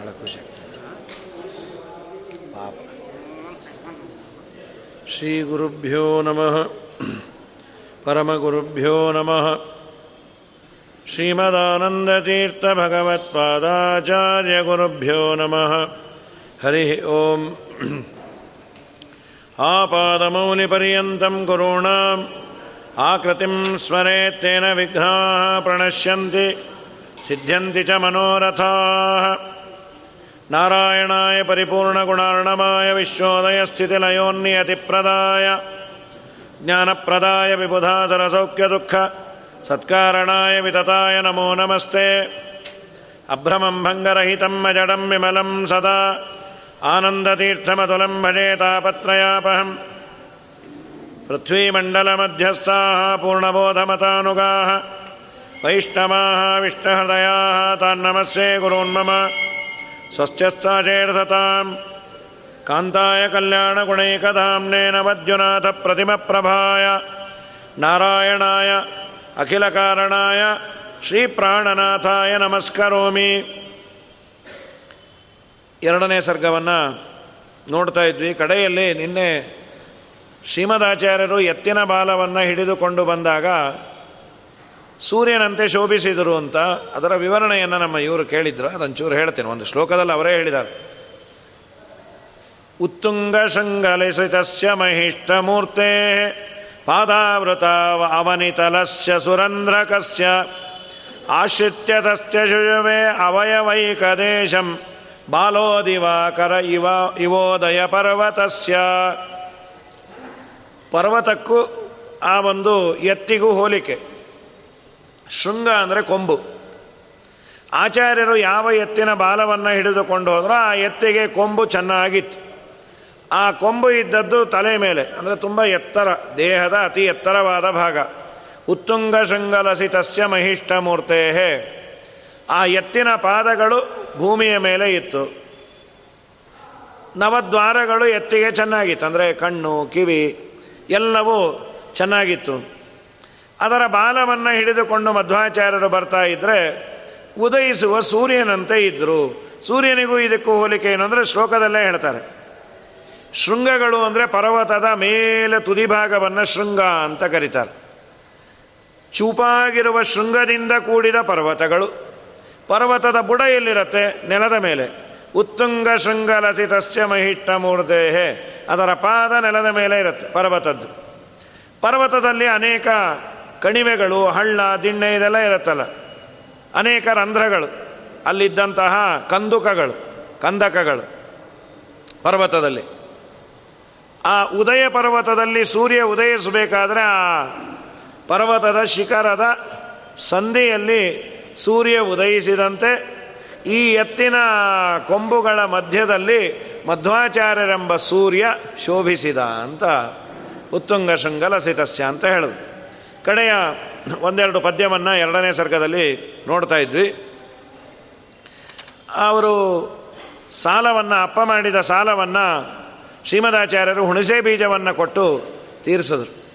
ಅಳಕು ಶಕ್ತಿ ಪಾಪ ಶ್ರೀ ಗುರುಭ್ಯೋ ನಮಃ ಪರಮಗುರುಭ್ಯೋ ನಮಃ श्रीमदानन्दतीर्थभगवत्पादाचार्यगुरुभ्यो नमः हरिः ओम् आपादमौलिपर्यन्तं गुरूणाम् आकृतिं स्मरेत्तेन विघ्नाः प्रणश्यन्ति सिद्ध्यन्ति च मनोरथाः। नारायणाय परिपूर्णगुणार्णमाय विश्वोदयस्थितिलयोन्नियतिप्रदाय ज्ञानप्रदाय विबुधासरसौख्यदुःख सत्कारणाय वितताय नमो नमस्ते। अभ्रमं भङ्गरहितं मजडं विमलं सदा आनन्दतीर्थमतुलं भजे तापत्रयापहम् पृथ्वीमण्डलमध्यस्थाः पूर्णबोधमतानुगाः वैष्णवाः विष्णहृदयाः तान्नमस्ये गुरून्मम स्वस्त्यस्ताचेर्धताम् कान्ताय कल्याणगुणैकधाम्ने नवद्युनाथप्रतिमप्रभाय नारायणाय ಅಖಿಲಕಾರಣಾಯ ಶ್ರೀ ಪ್ರಾಣನಾಥಾಯ ನಮಸ್ಕರೋಮಿ ಎರಡನೇ ಸರ್ಗವನ್ನು ನೋಡ್ತಾ ಇದ್ವಿ ಕಡೆಯಲ್ಲಿ ನಿನ್ನೆ ಶ್ರೀಮದಾಚಾರ್ಯರು ಎತ್ತಿನ ಬಾಲವನ್ನು ಹಿಡಿದುಕೊಂಡು ಬಂದಾಗ ಸೂರ್ಯನಂತೆ ಶೋಭಿಸಿದರು ಅಂತ ಅದರ ವಿವರಣೆಯನ್ನು ನಮ್ಮ ಇವರು ಕೇಳಿದ್ರು. ಅದೊಂಚೂರು ಹೇಳ್ತೇನೆ. ಒಂದು ಶ್ಲೋಕದಲ್ಲಿ ಅವರೇ ಹೇಳಿದ್ದಾರೆ. ಉತ್ತುಂಗ ಶೃಂಗಲಿಸಿತಸ್ಯ ಮಹಿಷ್ಟಮೂರ್ತೆ ಪಾದಾವೃತ ಅವನಿತಲಸ್ಯ ಸುರಂಧ್ರಕಸ್ಯ ಆಶ್ರಿತ್ಯ ತಸ್ಯ ಶುಜುವೆ ಅವಯವೈಕದೇಶಂ ಬಾಲೋದಿವಾಕರ ಇವ ಇವೋದಯ ಪರ್ವತಸ್ಯ. ಪರ್ವತಕ್ಕೂ ಆ ಒಂದು ಎತ್ತಿಗೂ ಹೋಲಿಕೆ. ಶೃಂಗ ಅಂದರೆ ಕೊಂಬು. ಆಚಾರ್ಯರು ಯಾವ ಎತ್ತಿನ ಬಾಲವನ್ನು ಹಿಡಿದುಕೊಂಡು ಹೋದ್ರೋ ಆ ಎತ್ತಿಗೆ ಕೊಂಬು ಚೆನ್ನಾಗಿತ್ತು. ಆ ಕೊಂಬು ಇದ್ದದ್ದು ತಲೆ ಮೇಲೆ, ಅಂದರೆ ತುಂಬ ಎತ್ತರ, ದೇಹದ ಅತಿ ಎತ್ತರವಾದ ಭಾಗ. ಉತ್ತುಂಗ ಶೃಂಗಲಸಿತಸ್ಯ ಮಹಿಷ್ಟ ಮೂರ್ತೆ ಆ ಎತ್ತಿನ ಪಾದಗಳು ಭೂಮಿಯ ಮೇಲೆ ಇತ್ತು. ನವದ್ವಾರಗಳು ಎತ್ತಿಗೆ ಚೆನ್ನಾಗಿತ್ತು, ಅಂದರೆ ಕಣ್ಣು, ಕಿವಿ ಎಲ್ಲವೂ ಚೆನ್ನಾಗಿತ್ತು. ಅದರ ಬಾಲವನ್ನು ಹಿಡಿದುಕೊಂಡು ಮಧ್ವಾಚಾರ್ಯರು ಬರ್ತಾ ಇದ್ದರೆ ಉದಯಿಸುವ ಸೂರ್ಯನಂತೆ ಇದ್ದರು ಸೂರ್ಯನಿಗೂ ಇದಕ್ಕೂ ಹೋಲಿಕೆ ಏನು ಅಂದರೆ ಶ್ಲೋಕದಲ್ಲೇ ಹೇಳ್ತಾರೆ. ಶೃಂಗಗಳು ಅಂದರೆ ಪರ್ವತದ ಮೇಲೆ ತುದಿಭಾಗವನ್ನು ಶೃಂಗ ಅಂತ ಕರೀತಾರೆ. ಚೂಪಾಗಿರುವ ಶೃಂಗದಿಂದ ಕೂಡಿದ ಪರ್ವತಗಳು. ಪರ್ವತದ ಬುಡ ಎಲ್ಲಿರುತ್ತೆ? ನೆಲದ ಮೇಲೆ. ಉತ್ತುಂಗ ಶೃಂಗಲತಿತಸ್ಯ ಮಹಿಟ್ಟ ಮೂರ್ದೇಹೆ ಅದರ ಪಾದ ನೆಲದ ಮೇಲೆ ಇರುತ್ತೆ, ಪರ್ವತದ್ದು. ಪರ್ವತದಲ್ಲಿ ಅನೇಕ ಕಣಿವೆಗಳು, ಹಳ್ಳ, ದಿಣ್ಣೆ ಇದೆಲ್ಲ ಇರುತ್ತಲ್ಲ. ಅನೇಕ ರಂಧ್ರಗಳು, ಅಲ್ಲಿದ್ದಂತಹ ಕಂದುಕಗಳು, ಕಂದಕಗಳು ಪರ್ವತದಲ್ಲಿ. ಆ ಉದಯ ಪರ್ವತದಲ್ಲಿ ಸೂರ್ಯ ಉದಯಿಸಬೇಕಾದ್ರೆ ಆ ಪರ್ವತದ ಶಿಖರದ ಸಂಧಿಯಲ್ಲಿ ಸೂರ್ಯ ಉದಯಿಸಿದಂತೆ ಈ ಎತ್ತಿನ ಕೊಂಬುಗಳ ಮಧ್ಯದಲ್ಲಿ ಮಧ್ವಾಚಾರ್ಯರೆಂಬ ಸೂರ್ಯ ಶೋಭಿಸಿದ ಅಂತ ಉತ್ತುಂಗ ಶೃಂಗಲಸಿತಸ್ಯ ಅಂತ ಹೇಳಿದ್ರು ಕಡೆಯ ಒಂದೆರಡು ಪದ್ಯವನ್ನು ಎರಡನೇ ಸರ್ಗದಲ್ಲಿ ನೋಡ್ತಾ ಇದ್ವಿ. ಅವರು ಸಾಲವನ್ನು, ಅಪ್ಪ ಮಾಡಿದ ಸಾಲವನ್ನು ಶ್ರೀಮದಾಚಾರ್ಯರು ಹುಣಸೆ ಬೀಜವನ್ನು ಕೊಟ್ಟು ತೀರಿಸಿದ್ರು.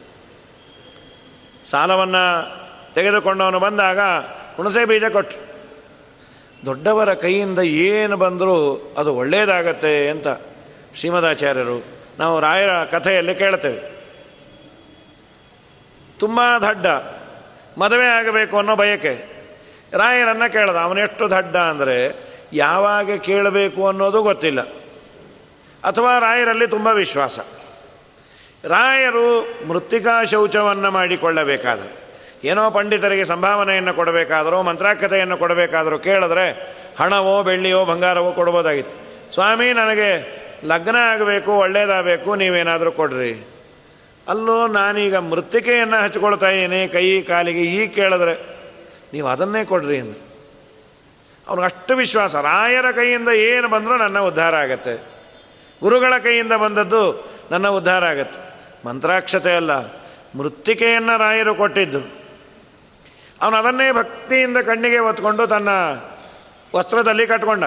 ಸಾಲವನ್ನು ತೆಗೆದುಕೊಂಡವನು ಬಂದಾಗ ಹುಣಸೆ ಬೀಜ ಕೊಟ್ಟು ದೊಡ್ಡವರ ಕೈಯಿಂದ ಏನು ಬಂದರೂ ಅದು ಒಳ್ಳೆಯದಾಗತ್ತೆ ಅಂತ ಶ್ರೀಮದಾಚಾರ್ಯರು ನಾವು ರಾಯರ ಕಥೆಯಲ್ಲಿ ಕೇಳ್ತೇವೆ. ತುಂಬ ದಡ್ಡ, ಮದುವೆ ಆಗಬೇಕು ಅನ್ನೋ ಬಯಕೆ. ರಾಯರನ್ನು ಕೇಳ್ದ ಅವನೆಷ್ಟು ದಡ್ಡ ಅಂದರೆ ಯಾವಾಗ ಕೇಳಬೇಕು ಅನ್ನೋದು ಗೊತ್ತಿಲ್ಲ. ಅಥವಾ ರಾಯರಲ್ಲಿ ತುಂಬ ವಿಶ್ವಾಸ. ರಾಯರು ಮೃತ್ತಿಕಾ ಶೌಚವನ್ನು ಮಾಡಿಕೊಳ್ಳಬೇಕಾದರೆ ಏನೋ ಪಂಡಿತರಿಗೆ ಸಂಭಾವನೆಯನ್ನು ಕೊಡಬೇಕಾದರೂ ಮಂತ್ರಾಕ್ಷತೆಯನ್ನು ಕೊಡಬೇಕಾದರೂ ಕೇಳಿದ್ರೆ ಹಣವೋ, ಬೆಳ್ಳಿಯೋ, ಬಂಗಾರವೋ ಕೊಡ್ಬೋದಾಗಿತ್ತು. ಸ್ವಾಮಿ, ನನಗೆ ಲಗ್ನ ಆಗಬೇಕು, ಒಳ್ಳೇದಾಗಬೇಕು, ನೀವೇನಾದರೂ ಕೊಡ್ರಿ. ಅಲ್ಲೋ, ನಾನೀಗ ಮೃತ್ತಿಕೆಯನ್ನು ಹಚ್ಕೊಳ್ತಾ ಇದ್ದೀನಿ, ಕೈ, ಕಾಲಿಗೆ ಈಗ ಕೇಳಿದ್ರೆ ನೀವು ಅದನ್ನೇ ಕೊಡ್ರಿ ಅಂದ್ರೆ ಅವ್ನಿಗೆ ಅಷ್ಟು ವಿಶ್ವಾಸ. ರಾಯರ ಕೈಯಿಂದ ಏನು ಬಂದರೂ ನನ್ನ ಉದ್ಧಾರ ಆಗತ್ತೆ. ಗುರುಗಳ ಕೈಯಿಂದ ಬಂದದ್ದು ನನ್ನ ಉದ್ಧಾರ ಆಗತ್ತೆ. ಮಂತ್ರಾಕ್ಷತೆ ಅಲ್ಲ, ಮೃತ್ತಿಕೆಯನ್ನು ರಾಯರು ಕೊಟ್ಟಿದ್ದು. ಅವನು ಅದನ್ನೇ ಭಕ್ತಿಯಿಂದ ಕಣ್ಣಿಗೆ ಹೊತ್ಕೊಂಡು ತನ್ನ ವಸ್ತ್ರದಲ್ಲಿ ಕಟ್ಕೊಂಡ.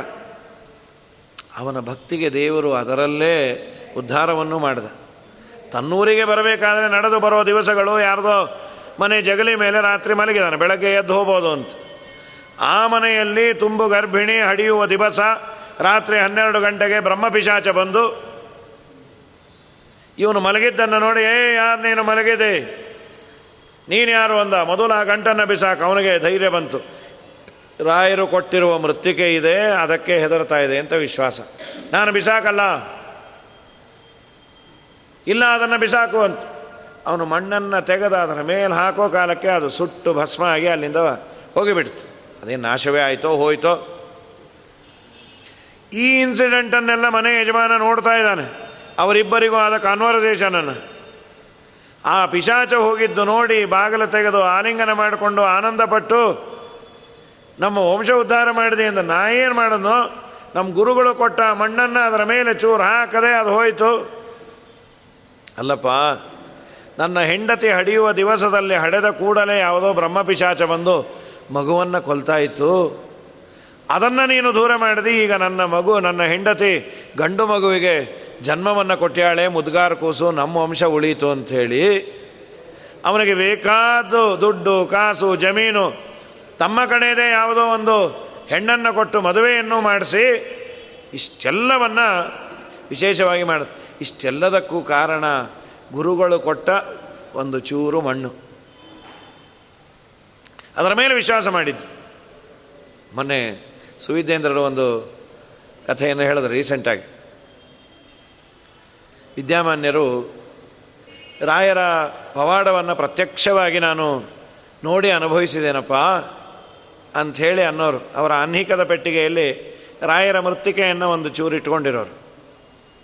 ಅವನ ಭಕ್ತಿಗೆ ದೇವರು ಅದರಲ್ಲೇ ಉದ್ಧಾರವನ್ನು ಮಾಡಿದ. ತನ್ನೂರಿಗೆ ಬರಬೇಕಾದ್ರೆ ನಡೆದು ಬರೋ ದಿವಸಗಳು ಯಾರ್ದೋ ಮನೆ ಜಗಲಿ ಮೇಲೆ ರಾತ್ರಿ ಮಲಗಿದಾನೆ, ಬೆಳಗ್ಗೆ ಎದ್ದು ಹೋಗ್ಬೋದು ಅಂತ. ಆ ಮನೆಯಲ್ಲಿ ತುಂಬು ಗರ್ಭಿಣಿ ಹಡಿಯುವ ದಿವಸ ರಾತ್ರಿ ಹನ್ನೆರಡು ಗಂಟೆಗೆ ಬ್ರಹ್ಮಪಿಶಾಚ ಬಂದು ಇವನು ಮಲಗಿದ್ದನ್ನು ನೋಡಿ, ಏ ಯಾರು ನೀನು ಮಲಗಿದೆ ನೀನು ಯಾರು ಅಂದ? ಮೊದಲು ಆ ಗಂಟನ್ನು ಬಿಸಾಕ, ಅವನಿಗೆ ಧೈರ್ಯ ಬಂತು. ರಾಯರು ಕೊಟ್ಟಿರುವ ಮೃತ್ಯುಕೆ ಇದೆ, ಅದಕ್ಕೆ ಹೆದರ್ತಾ ಇದೆ ಅಂತ ವಿಶ್ವಾಸ. ನಾನು ಬಿಸಾಕಲ್ಲ. ಇಲ್ಲ, ಅದನ್ನು ಬಿಸಾಕು ಅಂತ. ಅವನು ಮಣ್ಣನ್ನು ತೆಗೆದ ಅದರ ಮೇಲೆ ಹಾಕೋ ಕಾಲಕ್ಕೆ ಅದು ಸುಟ್ಟು ಭಸ್ಮ ಆಗಿ ಅಲ್ಲಿಂದ ಹೋಗಿಬಿಡ್ತು. ಅದೇ ನಾಶವೇ ಆಯಿತೋ, ಹೋಯ್ತೋ? ಈ ಇನ್ಸಿಡೆಂಟನ್ನೆಲ್ಲ ಮನೆ ಯಜಮಾನ ನೋಡ್ತಾ ಇದ್ದಾನೆ. ಅವರಿಬ್ಬರಿಗೂ ಆದ ಕಾನ್ವರ್ಸೇಷನನ್ನು ಆ ಪಿಶಾಚ ಹೋಗಿದ್ದು ನೋಡಿ ಬಾಗಿಲು ತೆಗೆದು ಆಲಿಂಗನ ಮಾಡಿಕೊಂಡು ಆನಂದಪಟ್ಟು, ನಮ್ಮ ವಂಶ ಉದ್ಧಾರ ಮಾಡಿದೆ ಅಂತ ನಾ ಏನು ಮಾಡೋದು ನಮ್ಮ ಗುರುಗಳು ಕೊಟ್ಟ ಮಣ್ಣನ್ನು ಅದರ ಮೇಲೆ ಚೂರು ಹಾಕದೆ ಅದು ಹೋಯಿತು. ಅಲ್ಲಪ್ಪ, ನನ್ನ ಹೆಂಡತಿ ಹಡಿಯುವ ದಿವಸದಲ್ಲಿ ಹಡೆದ ಕೂಡಲೇ ಯಾವುದೋ ಬ್ರಹ್ಮಪಿಶಾಚ ಬಂದು ಮಗುವನ್ನು ಕೊಲ್ತಾ ಇತ್ತು. ಅದನ್ನು ನೀನು ದೂರ ಮಾಡಿದಿ. ಈಗ ನನ್ನ ಮಗು, ನನ್ನ ಹೆಂಡತಿ ಗಂಡು ಮಗುವಿಗೆ ಜನ್ಮವನ್ನು ಕೊಟ್ಟಾಳೆ ಮುದ್ಗಾರ ಕೂಸು, ನಮ್ಮ ವಂಶ ಉಳೀತು ಅಂಥೇಳಿ ಅವನಿಗೆ ಬೇಕಾದ್ದು ದುಡ್ಡು, ಕಾಸು, ಜಮೀನು, ತಮ್ಮ ಕಡೆಯದೇ ಯಾವುದೋ ಒಂದು ಹೆಣ್ಣನ್ನು ಕೊಟ್ಟು ಮದುವೆಯನ್ನು ಮಾಡಿಸಿ ಇಷ್ಟೆಲ್ಲವನ್ನು ವಿಶೇಷವಾಗಿ ಮಾಡ. ಇಷ್ಟೆಲ್ಲದಕ್ಕೂ ಕಾರಣ ಗುರುಗಳು ಕೊಟ್ಟ ಒಂದು ಚೂರು ಮಣ್ಣು. ಅದರ ಮೇಲೆ ವಿಶ್ವಾಸ ಮಾಡಿದ್ದು. ಮೊನ್ನೆ ಸುವಿದ್ಯೇಂದ್ರರು ಒಂದು ಕಥೆಯನ್ನು ಹೇಳಿದ್ರು ರೀಸೆಂಟಾಗಿ. ವಿದ್ಯಾಮಾನ್ಯರು, ರಾಯರ ಪವಾಡವನ್ನು ಪ್ರತ್ಯಕ್ಷವಾಗಿ ನಾನು ನೋಡಿ ಅನುಭವಿಸಿದ್ದೇನಪ್ಪ ಅಂಥೇಳಿ ಅನ್ನೋರು. ಅವರ ಅನ್ಹಿಕದ ಪೆಟ್ಟಿಗೆಯಲ್ಲಿ ರಾಯರ ಮೃತ್ತಿಕೆಯನ್ನು ಒಂದು ಚೂರು ಇಟ್ಕೊಂಡಿರೋರು.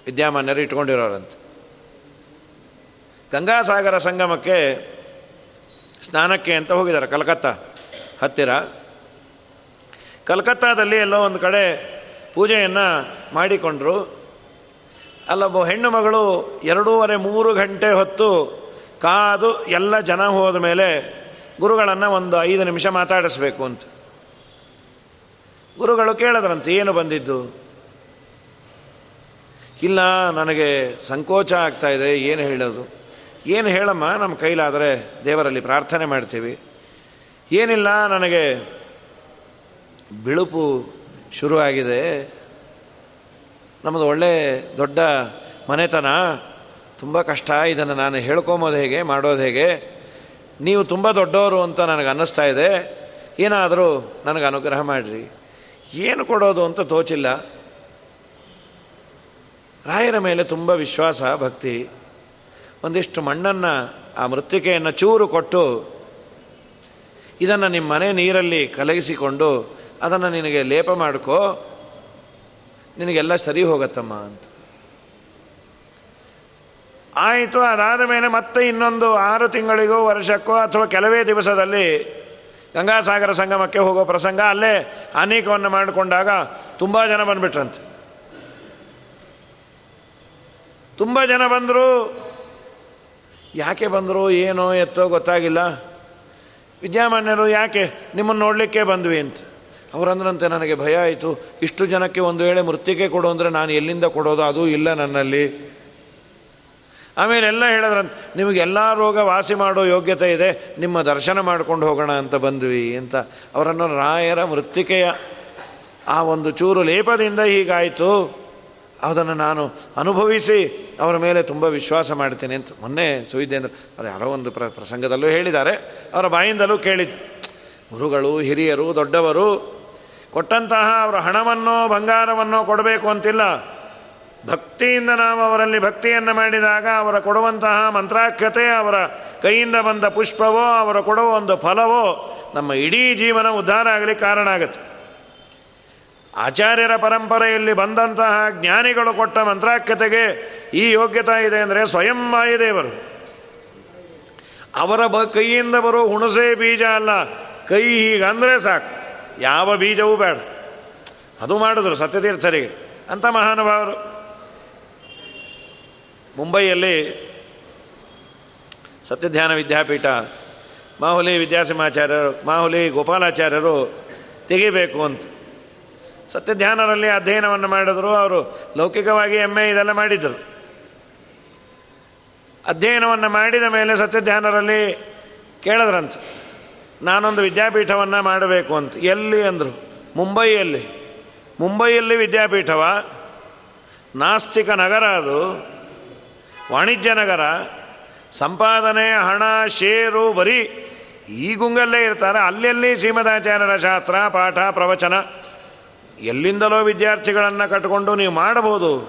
ವಿದ್ಯಾಮಾನ್ಯರು ಇಟ್ಕೊಂಡಿರೋರಂತೆ. ಗಂಗಾಸಾಗರ ಸಂಗಮಕ್ಕೆ ಸ್ನಾನಕ್ಕೆ ಅಂತ ಹೋಗಿದ್ದಾರೆ ಕಲ್ಕತ್ತಾ ಹತ್ತಿರ. ಕಲ್ಕತ್ತಾದಲ್ಲಿ ಎಲ್ಲೋ ಒಂದು ಕಡೆ ಪೂಜೆಯನ್ನು ಮಾಡಿಕೊಂಡ್ರು. ಅಲ್ಲೊಬ್ಬ ಹೆಣ್ಣು ಮಗಳು ಎರಡೂವರೆ ಮೂರು ಗಂಟೆ ಹೊತ್ತು ಕಾದು ಎಲ್ಲ ಜನ ಹೋದ ಮೇಲೆ ಗುರುಗಳನ್ನು ಒಂದು ಐದು ನಿಮಿಷ ಮಾತಾಡಿಸ್ಬೇಕು ಅಂತ. ಗುರುಗಳು ಕೇಳಿದ್ರಂತೆ, ಏನು ಬಂದಿದ್ದು? ಇಲ್ಲ, ನನಗೆ ಸಂಕೋಚ ಆಗ್ತಾ ಇದೆ, ಏನು ಹೇಳೋದು? ಏನು ಹೇಳಮ್ಮ, ನಮ್ಮ ಕೈಲಾದರೆ ದೇವರಲ್ಲಿ ಪ್ರಾರ್ಥನೆ ಮಾಡ್ತೀವಿ. ಏನಿಲ್ಲ, ನನಗೆ ಬಿಳುಪು ಶುರುವಾಗಿದೆ. ನಮ್ಮದು ಒಳ್ಳೆ ದೊಡ್ಡ ಮನೆತನ. ತುಂಬ ಕಷ್ಟ ಇದನ್ನು ನಾನು ಹೇಳ್ಕೊಂಬೋದು ಹೇಗೆ, ಮಾಡೋದು ಹೇಗೆ. ನೀವು ತುಂಬ ದೊಡ್ಡವರು ಅಂತ ನನಗೆ ಅನ್ನಿಸ್ತಾ ಇದೆ. ಏನಾದರೂ ನನಗೆ ಅನುಗ್ರಹ ಮಾಡಿರಿ. ಏನು ಕೊಡೋದು ಅಂತ ತೋಚಿಲ್ಲ. ರಾಯರ ಮೇಲೆ ತುಂಬ ವಿಶ್ವಾಸ, ಭಕ್ತಿ. ಒಂದಿಷ್ಟು ಮಣ್ಣನ್ನು, ಆ ಮೃತ್ತಿಕೆಯನ್ನು ಚೂರು ಕೊಟ್ಟು, ಇದನ್ನು ನಿಮ್ಮ ಮನೆ ನೀರಲ್ಲಿ ಕಲಗಿಸಿಕೊಂಡು, ಅದನ್ನು ನಿನಗೆ ಲೇಪ ಮಾಡ್ಕೋ. ನಿನಗೆಲ್ಲ ಸರಿ ಹೋಗತ್ತಮ್ಮ ಅಂತ. ಆಯಿತು, ಅದಾದ ಮೇಲೆ ಮತ್ತೆ ಇನ್ನೊಂದು ಆರು ತಿಂಗಳಿಗೋ ವರ್ಷಕ್ಕೋ ಅಥವಾ ಕೆಲವೇ ದಿವಸದಲ್ಲಿ ಗಂಗಾಸಾಗರ ಸಂಗಮಕ್ಕೆ ಹೋಗೋ ಪ್ರಸಂಗ ಅಲ್ಲೇ ಅನೇಕವನ್ನು ಮಾಡಿಕೊಂಡಾಗ ತುಂಬ ಜನ ಬಂದುಬಿಟ್ರಂತೆ. ತುಂಬ ಜನ ಬಂದರು, ಯಾಕೆ ಬಂದರು, ಏನೋ ಎತ್ತೋ ಗೊತ್ತಾಗಿಲ್ಲ. ವಿದ್ಯಾಮಾನ್ಯರು ಯಾಕೆ ನಿಮ್ಮನ್ನು ನೋಡಲಿಕ್ಕೆ ಬಂದ್ವಿ ಅಂತ. ಅವರಂದ್ರಂತೆ ನನಗೆ ಭಯ ಆಯಿತು. ಇಷ್ಟು ಜನಕ್ಕೆ ಒಂದು ವೇಳೆ ಮೃತ್ತಿಕೆ ಕೊಡು ಅಂದರೆ ನಾನು ಎಲ್ಲಿಂದ ಕೊಡೋದು? ಅದು ಇಲ್ಲ ನನ್ನಲ್ಲಿ. ಆಮೇಲೆ ಎಲ್ಲ ಹೇಳಿದ್ರಂತ ನಿಮಗೆಲ್ಲ ರೋಗ ವಾಸಿ ಮಾಡೋ ಯೋಗ್ಯತೆ ಇದೆ, ನಿಮ್ಮ ದರ್ಶನ ಮಾಡ್ಕೊಂಡು ಹೋಗೋಣ ಅಂತ ಬಂದ್ವಿ ಅಂತ. ಅವರನ್ನು ರಾಯರ ಮೃತ್ತಿಕೆಯ ಆ ಒಂದು ಚೂರು ಲೇಪದಿಂದ ಹೀಗಾಯಿತು. ಅದನ್ನು ನಾನು ಅನುಭವಿಸಿ ಅವರ ಮೇಲೆ ತುಂಬ ವಿಶ್ವಾಸ ಮಾಡ್ತೀನಿ ಅಂತ. ಮೊನ್ನೆ ಸುವಿದ್ಯೇಂದ್ರ ಅವ್ರು ಯಾರೋ ಒಂದು ಪ್ರ, ಪ್ರಸಂಗದಲ್ಲೂ ಹೇಳಿದ್ದಾರೆ. ಅವರ ಬಾಯಿಂದಲೂ ಕೇಳಿದ್ದು, ಗುರುಗಳು ಹಿರಿಯರು, ದೊಡ್ಡವರು ಕೊಟ್ಟಂತಹ ಅವರ ಹಣವನ್ನೋ ಬಂಗಾರವನ್ನೋ ಕೊಡಬೇಕು ಅಂತಿಲ್ಲ. ಭಕ್ತಿಯಿಂದ ನಾವು ಅವರಲ್ಲಿ ಭಕ್ತಿಯನ್ನು ಮಾಡಿದಾಗ ಅವರ ಕೊಡುವಂತಹ ಮಂತ್ರಾಖ್ಯತೆ, ಅವರ ಕೈಯಿಂದ ಬಂದ ಪುಷ್ಪವೋ, ಅವರ ಕೊಡುವ ಒಂದು ಫಲವೋ ನಮ್ಮ ಇಡೀ ಜೀವನ ಉದ್ಧಾರ ಆಗಲಿಕ್ಕೆ ಕಾರಣ ಆಗುತ್ತೆ. ಆಚಾರ್ಯರ ಪರಂಪರೆಯಲ್ಲಿ ಬಂದಂತಹ ಜ್ಞಾನಿಗಳು ಕೊಟ್ಟ ಮಂತ್ರಾಖ್ಯತೆಗೆ ಈ ಯೋಗ್ಯತೆ ಇದೆ ಅಂದರೆ ಸ್ವಯಂ ವಾಯುದೇವರು ಅವರ ಬ, ಕೈಯಿಂದ ಬರೋ ಹುಣಸೆ ಬೀಜ ಅಲ್ಲ, ಕೈ ಹೀಗಂದರೆ ಸಾಕು. ಯಾವ ಬೀಜವೂ ಬೇಡ. ಅದು ಮಾಡಿದ್ರು ಸತ್ಯತೀರ್ಥರಿಗೆ. ಅಂತ ಮಹಾನುಭಾವರು. ಮುಂಬೈಯಲ್ಲಿ ಸತ್ಯಧ್ಯಾನ ವಿದ್ಯಾಪೀಠ, ಮಾಹುಲಿ ವಿದ್ಯಾಸಿಂಹಾಚಾರ್ಯರು, ಮಾಹುಲಿ ಗೋಪಾಲಾಚಾರ್ಯರು ತೆಗಿಬೇಕು ಅಂತ. ಸತ್ಯಧ್ಯಾನರಲ್ಲಿ ಅಧ್ಯಯನವನ್ನು ಮಾಡಿದ್ರು, ಅವರು ಲೌಕಿಕವಾಗಿ ಎಂ ಎ ಇದೆಲ್ಲ ಮಾಡಿದರು. ಅಧ್ಯಯನವನ್ನು ಮಾಡಿದ ಮೇಲೆ ಸತ್ಯಧ್ಯಾನರಲ್ಲಿ ಕೇಳಿದ್ರಂತ. ನಾನೊಂದು ವಿದ್ಯಾಪೀಠವನ್ನು ಮಾಡಬೇಕು ಅಂತ. ಎಲ್ಲಿ ಅಂದರು? ಮುಂಬೈಯಲ್ಲಿ. ಮುಂಬೈಯಲ್ಲಿ ವಿದ್ಯಾಪೀಠವ? ನಾಸ್ತಿಕ ನಗರ ಅದು. ವಾಣಿಜ್ಯ ನಗರ. ಸಂಪಾದನೆ, ಹಣ, ಷೇರು, ಬರೀ ಈ ಗುಂಗಲ್ಲೇ ಇರ್ತಾರೆ. ಅಲ್ಲೆಲ್ಲಿ ಶ್ರೀಮದಾಚಾರ್ಯರ ಶಾಸ್ತ್ರ, ಪಾಠ, ಪ್ರವಚನ? ಎಲ್ಲಿಂದಲೋ ವಿದ್ಯಾರ್ಥಿಗಳನ್ನು ಕಟ್ಕೊಂಡು ನೀವು ಮಾಡಬಹುದು.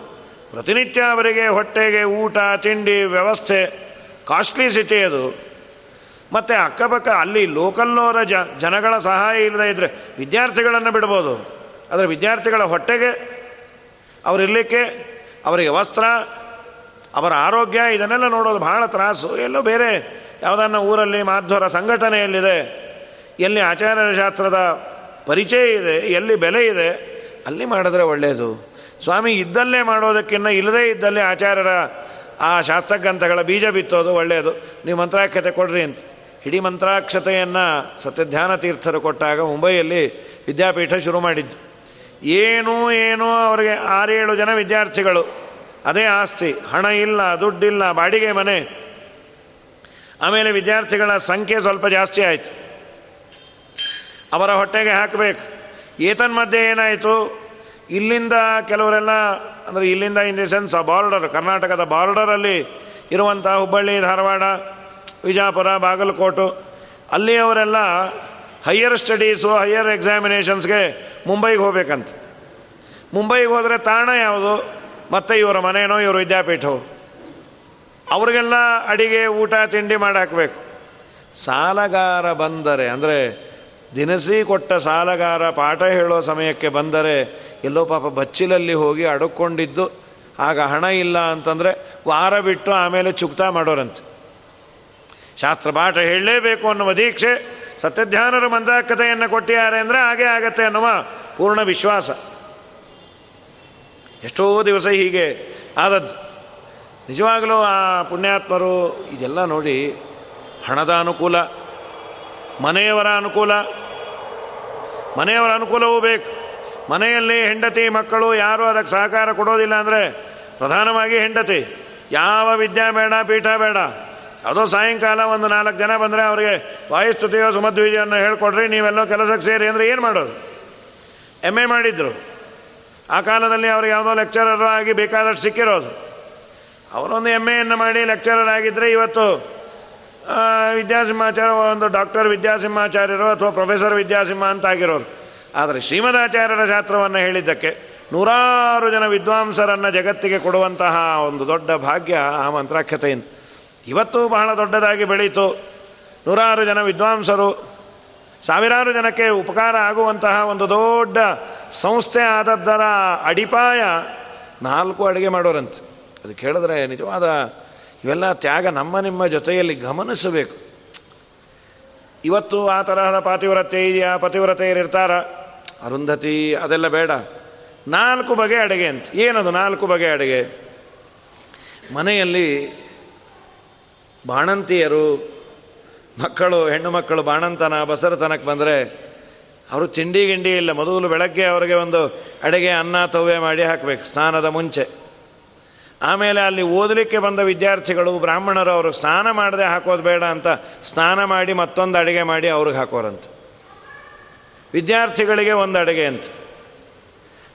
ಪ್ರತಿನಿತ್ಯ ಅವರಿಗೆ ಹೊಟ್ಟೆಗೆ ಊಟ, ತಿಂಡಿ, ವ್ಯವಸ್ಥೆ. ಕಾಸ್ಟ್ಲಿ ಸಿಟಿ ಅದು. ಮತ್ತು ಅಕ್ಕಪಕ್ಕ ಅಲ್ಲಿ ಲೋಕಲ್ನವರ ಜ, ಜನಗಳ ಸಹಾಯ ಇಲ್ಲದೆ ಇದ್ದರೆ ವಿದ್ಯಾರ್ಥಿಗಳನ್ನು ಬಿಡ್ಬೋದು. ಆದರೆ ವಿದ್ಯಾರ್ಥಿಗಳ ಹೊಟ್ಟೆಗೆ ಅವರಿರಲಿಕ್ಕೆ ಅವರಿಗೆ ವಸ್ತ್ರ, ಅವರ ಆರೋಗ್ಯ, ಇದನ್ನೆಲ್ಲ ನೋಡೋದು ಭಾಳ ತ್ರಾಸು. ಎಲ್ಲೋ ಬೇರೆ ಯಾವುದನ್ನ ಊರಲ್ಲಿ ಮಾಧ್ವರ ಸಂಘಟನೆಯಲ್ಲಿದೆ, ಎಲ್ಲಿ ಆಚಾರ್ಯ ಶಾಸ್ತ್ರದ ಪರಿಚಯ ಇದೆ, ಎಲ್ಲಿ ಬೆಲೆ ಇದೆ, ಅಲ್ಲಿ ಮಾಡಿದ್ರೆ ಒಳ್ಳೆಯದು ಸ್ವಾಮಿ, ಇದ್ದಲ್ಲೇ ಮಾಡೋದಕ್ಕಿಂತ ಇಲ್ಲದೇ ಇದ್ದಲ್ಲಿ ಆಚಾರ್ಯರ ಆ ಶಾಸ್ತ್ರಗ್ರಂಥಗಳ ಬೀಜ ಬಿತ್ತೋದು ಒಳ್ಳೆಯದು ನೀವು ಮಂತ್ರಾಖ್ಯತೆ ಕೊಡ್ರಿ ಅಂತ. ಇಡೀ ಮಂತ್ರಾಕ್ಷತೆಯನ್ನು ಸತ್ಯಧ್ಯಾನ ತೀರ್ಥರು ಕೊಟ್ಟಾಗ ಮುಂಬೈಯಲ್ಲಿ ವಿದ್ಯಾಪೀಠ ಶುರು ಮಾಡಿದ್ದು. ಏನೂ ಏನೋ ಅವರಿಗೆ ಆರೇಳು ಜನ ವಿದ್ಯಾರ್ಥಿಗಳು. ಅದೇ ಆಸ್ತಿ, ಹಣ ಇಲ್ಲ, ದುಡ್ಡಿಲ್ಲ, ಬಾಡಿಗೆ ಮನೆ. ಆಮೇಲೆ ವಿದ್ಯಾರ್ಥಿಗಳ ಸಂಖ್ಯೆ ಸ್ವಲ್ಪ ಜಾಸ್ತಿ ಆಯಿತು. ಅವರ ಹೊಟ್ಟೆಗೆ ಹಾಕಬೇಕು. ಏತನ್ಮಧ್ಯೆ ಏನಾಯಿತು? ಇಲ್ಲಿಂದ ಕೆಲವರೆಲ್ಲ, ಅಂದರೆ ಇಲ್ಲಿಂದ ಇನ್ ದಿ ಸೆನ್ಸ್ ಆ ಬಾರ್ಡರ್, ಕರ್ನಾಟಕದ ಬಾರ್ಡರಲ್ಲಿ ಇರುವಂಥ ಹುಬ್ಬಳ್ಳಿ, ಧಾರವಾಡ ವಿಜಾಪುರ, ಬಾಗಲಕೋಟು ಅಲ್ಲಿಯವರೆಲ್ಲ ಹೈಯರ್ ಸ್ಟಡೀಸು ಹೈಯರ್ ಎಕ್ಸಾಮಿನೇಷನ್ಸ್ಗೆ ಮುಂಬೈಗೆ ಹೋಗ್ಬೇಕಂತ. ಮುಂಬೈಗೆ ಹೋದರೆ ತಾಣ ಯಾವುದು? ಮತ್ತೆ ಇವರ ಮನೇನೋ ಇವರು ವಿದ್ಯಾಪೀಠವು? ಅವ್ರಿಗೆಲ್ಲ ಅಡಿಗೆ, ಊಟ, ತಿಂಡಿ ಮಾಡಾಕಬೇಕು ಸಾಲಗಾರ ಬಂದರೆ, ಅಂದರೆ ದಿನಸಿ ಕೊಟ್ಟ ಸಾಲಗಾರ ಪಾಠ ಹೇಳೋ ಸಮಯಕ್ಕೆ ಬಂದರೆ, ಎಲ್ಲೋ ಪಾಪ ಬಚ್ಚಿಲಲ್ಲಿ ಹೋಗಿ ಅಡುಕೊಂಡಿದ್ದು, ಆಗ ಹಣ ಇಲ್ಲ ಅಂತಂದರೆ ವಾರ ಬಿಟ್ಟು ಆಮೇಲೆ ಚುಕ್ತಾ ಮಾಡೋರಂತೆ. ಶಾಸ್ತ್ರ ಪಾಠ ಹೇಳಲೇಬೇಕು ಅನ್ನುವ ದೀಕ್ಷೆ ಸತ್ಯಧ್ಯಾನರು ಮಂದಾಕತೆಯನ್ನು ಕೊಟ್ಟಿದ್ದಾರೆ ಅಂದರೆ ಹಾಗೆ ಆಗತ್ತೆ ಅನ್ನುವ ಪೂರ್ಣ ವಿಶ್ವಾಸ. ಎಷ್ಟೋ ದಿವಸ ಹೀಗೆ ಆದದ್ದು. ನಿಜವಾಗಲೂ ಆ ಪುಣ್ಯಾತ್ಮರು ಇದೆಲ್ಲ ನೋಡಿ ಹಣದ ಅನುಕೂಲ, ಮನೆಯವರ ಅನುಕೂಲ, ಮನೆಯವರ ಅನುಕೂಲವೂ ಬೇಕು. ಮನೆಯಲ್ಲಿ ಹೆಂಡತಿ, ಮಕ್ಕಳು ಯಾರೂ ಅದಕ್ಕೆ ಸಹಕಾರ ಕೊಡೋದಿಲ್ಲ ಅಂದರೆ ಪ್ರಧಾನವಾಗಿ ಹೆಂಡತಿ. ಯಾವ ವಿದ್ಯಾ ಬೇಡ, ಪೀಠ ಬೇಡ. ಯಾವುದೋ ಸಾಯಂಕಾಲ ಒಂದು ನಾಲ್ಕು ಜನ ಬಂದರೆ ಅವರಿಗೆ ವಾಯುಸ್ತುತಿಯೋ ಸುಮಧ್ವಿಜಯನ್ನು ಹೇಳ್ಕೊಡ್ರಿ, ನೀವೆಲ್ಲೋ ಕೆಲಸಕ್ಕೆ ಸೇರಿ ಅಂದರೆ ಏನು ಮಾಡೋದು? ಎಂ ಎ ಮಾಡಿದ್ದರು ಆ ಕಾಲದಲ್ಲಿ ಅವ್ರಿಗೆ ಯಾವುದೋ ಲೆಕ್ಚರರ್ ಆಗಿ ಬೇಕಾದಷ್ಟು ಸಿಕ್ಕಿರೋದು. ಅವರೊಂದು ಎಂ ಎಯನ್ನು ಮಾಡಿ ಲೆಕ್ಚರರ್ ಆಗಿದ್ದರೆ ಇವತ್ತು ವಿದ್ಯಾಸಿಂಹಾಚಾರ್ಯ, ಒಂದು ಡಾಕ್ಟರ್ ವಿದ್ಯಾಸಿಂಹಾಚಾರ್ಯರು ಅಥವಾ ಪ್ರೊಫೆಸರ್ ವಿದ್ಯಾಸಿಂಹ ಅಂತ ಆಗಿರೋರು ಆದರೆ ಶ್ರೀಮದಾಚಾರ್ಯರ ಶಾಸ್ತ್ರವನ್ನು ಹೇಳಿದ್ದಕ್ಕೆ ನೂರಾರು ಜನ ವಿದ್ವಾಂಸರನ್ನು ಜಗತ್ತಿಗೆ ಕೊಡುವಂತಹ ಒಂದು ದೊಡ್ಡ ಭಾಗ್ಯ ಆ ಮಂತ್ರಾಖ್ಯತೆಯಿಂದ ಇವತ್ತು ಬಹಳ ದೊಡ್ಡದಾಗಿ ಬೆಳೀತು. ನೂರಾರು ಜನ ವಿದ್ವಾಂಸರು, ಸಾವಿರಾರು ಜನಕ್ಕೆ ಉಪಕಾರ ಆಗುವಂತಹ ಒಂದು ದೊಡ್ಡ ಸಂಸ್ಥೆ ಆದದ್ದರ ಅಡಿಪಾಯ ನಾಲ್ಕು ಅಡುಗೆ ಮಾಡೋರಂತೆ. ಅದು ಕೇಳಿದ್ರೆ ನಿಜವಾದ ಇವೆಲ್ಲ ತ್ಯಾಗ ನಮ್ಮ ನಿಮ್ಮ ಜೊತೆಯಲ್ಲಿ ಗಮನಿಸಬೇಕು. ಇವತ್ತು ಆ ತರಹದ ಪಾತಿವ್ರತೆ ಇದೆಯಾ? ಪತಿವ್ರತೆಯರಿರ್ತಾರ ಅರುಂಧತಿ, ಅದೆಲ್ಲ ಬೇಡ. ನಾಲ್ಕು ಬಗೆ ಅಡುಗೆ ಅಂತ. ಏನದು ನಾಲ್ಕು ಬಗೆ ಅಡುಗೆ? ಮನೆಯಲ್ಲಿ ಬಾಣಂತಿಯರು, ಮಕ್ಕಳು, ಹೆಣ್ಣು ಮಕ್ಕಳು ಬಾಣಂತನ, ಬಸರತನಕ್ಕೆ ಬಂದರೆ ಅವರು ತಿಂಡಿ ಗಿಂಡಿ ಇಲ್ಲ. ಮೊದಲು ಬೆಳಗ್ಗೆ ಅವರಿಗೆ ಒಂದು ಅಡುಗೆ ಅನ್ನ, ತವ್ವೆ ಮಾಡಿ ಹಾಕಬೇಕು, ಸ್ನಾನದ ಮುಂಚೆ. ಆಮೇಲೆ ಅಲ್ಲಿ ಓದಲಿಕ್ಕೆ ಬಂದ ವಿದ್ಯಾರ್ಥಿಗಳು, ಬ್ರಾಹ್ಮಣರು ಅವರು ಸ್ನಾನ ಮಾಡದೆ ಹಾಕೋದು ಬೇಡ ಅಂತ ಸ್ನಾನ ಮಾಡಿ ಮತ್ತೊಂದು ಅಡುಗೆ ಮಾಡಿ ಅವ್ರಿಗೆ ಹಾಕೋರಂತ. ವಿದ್ಯಾರ್ಥಿಗಳಿಗೆ ಒಂದು ಅಡುಗೆ ಅಂತ.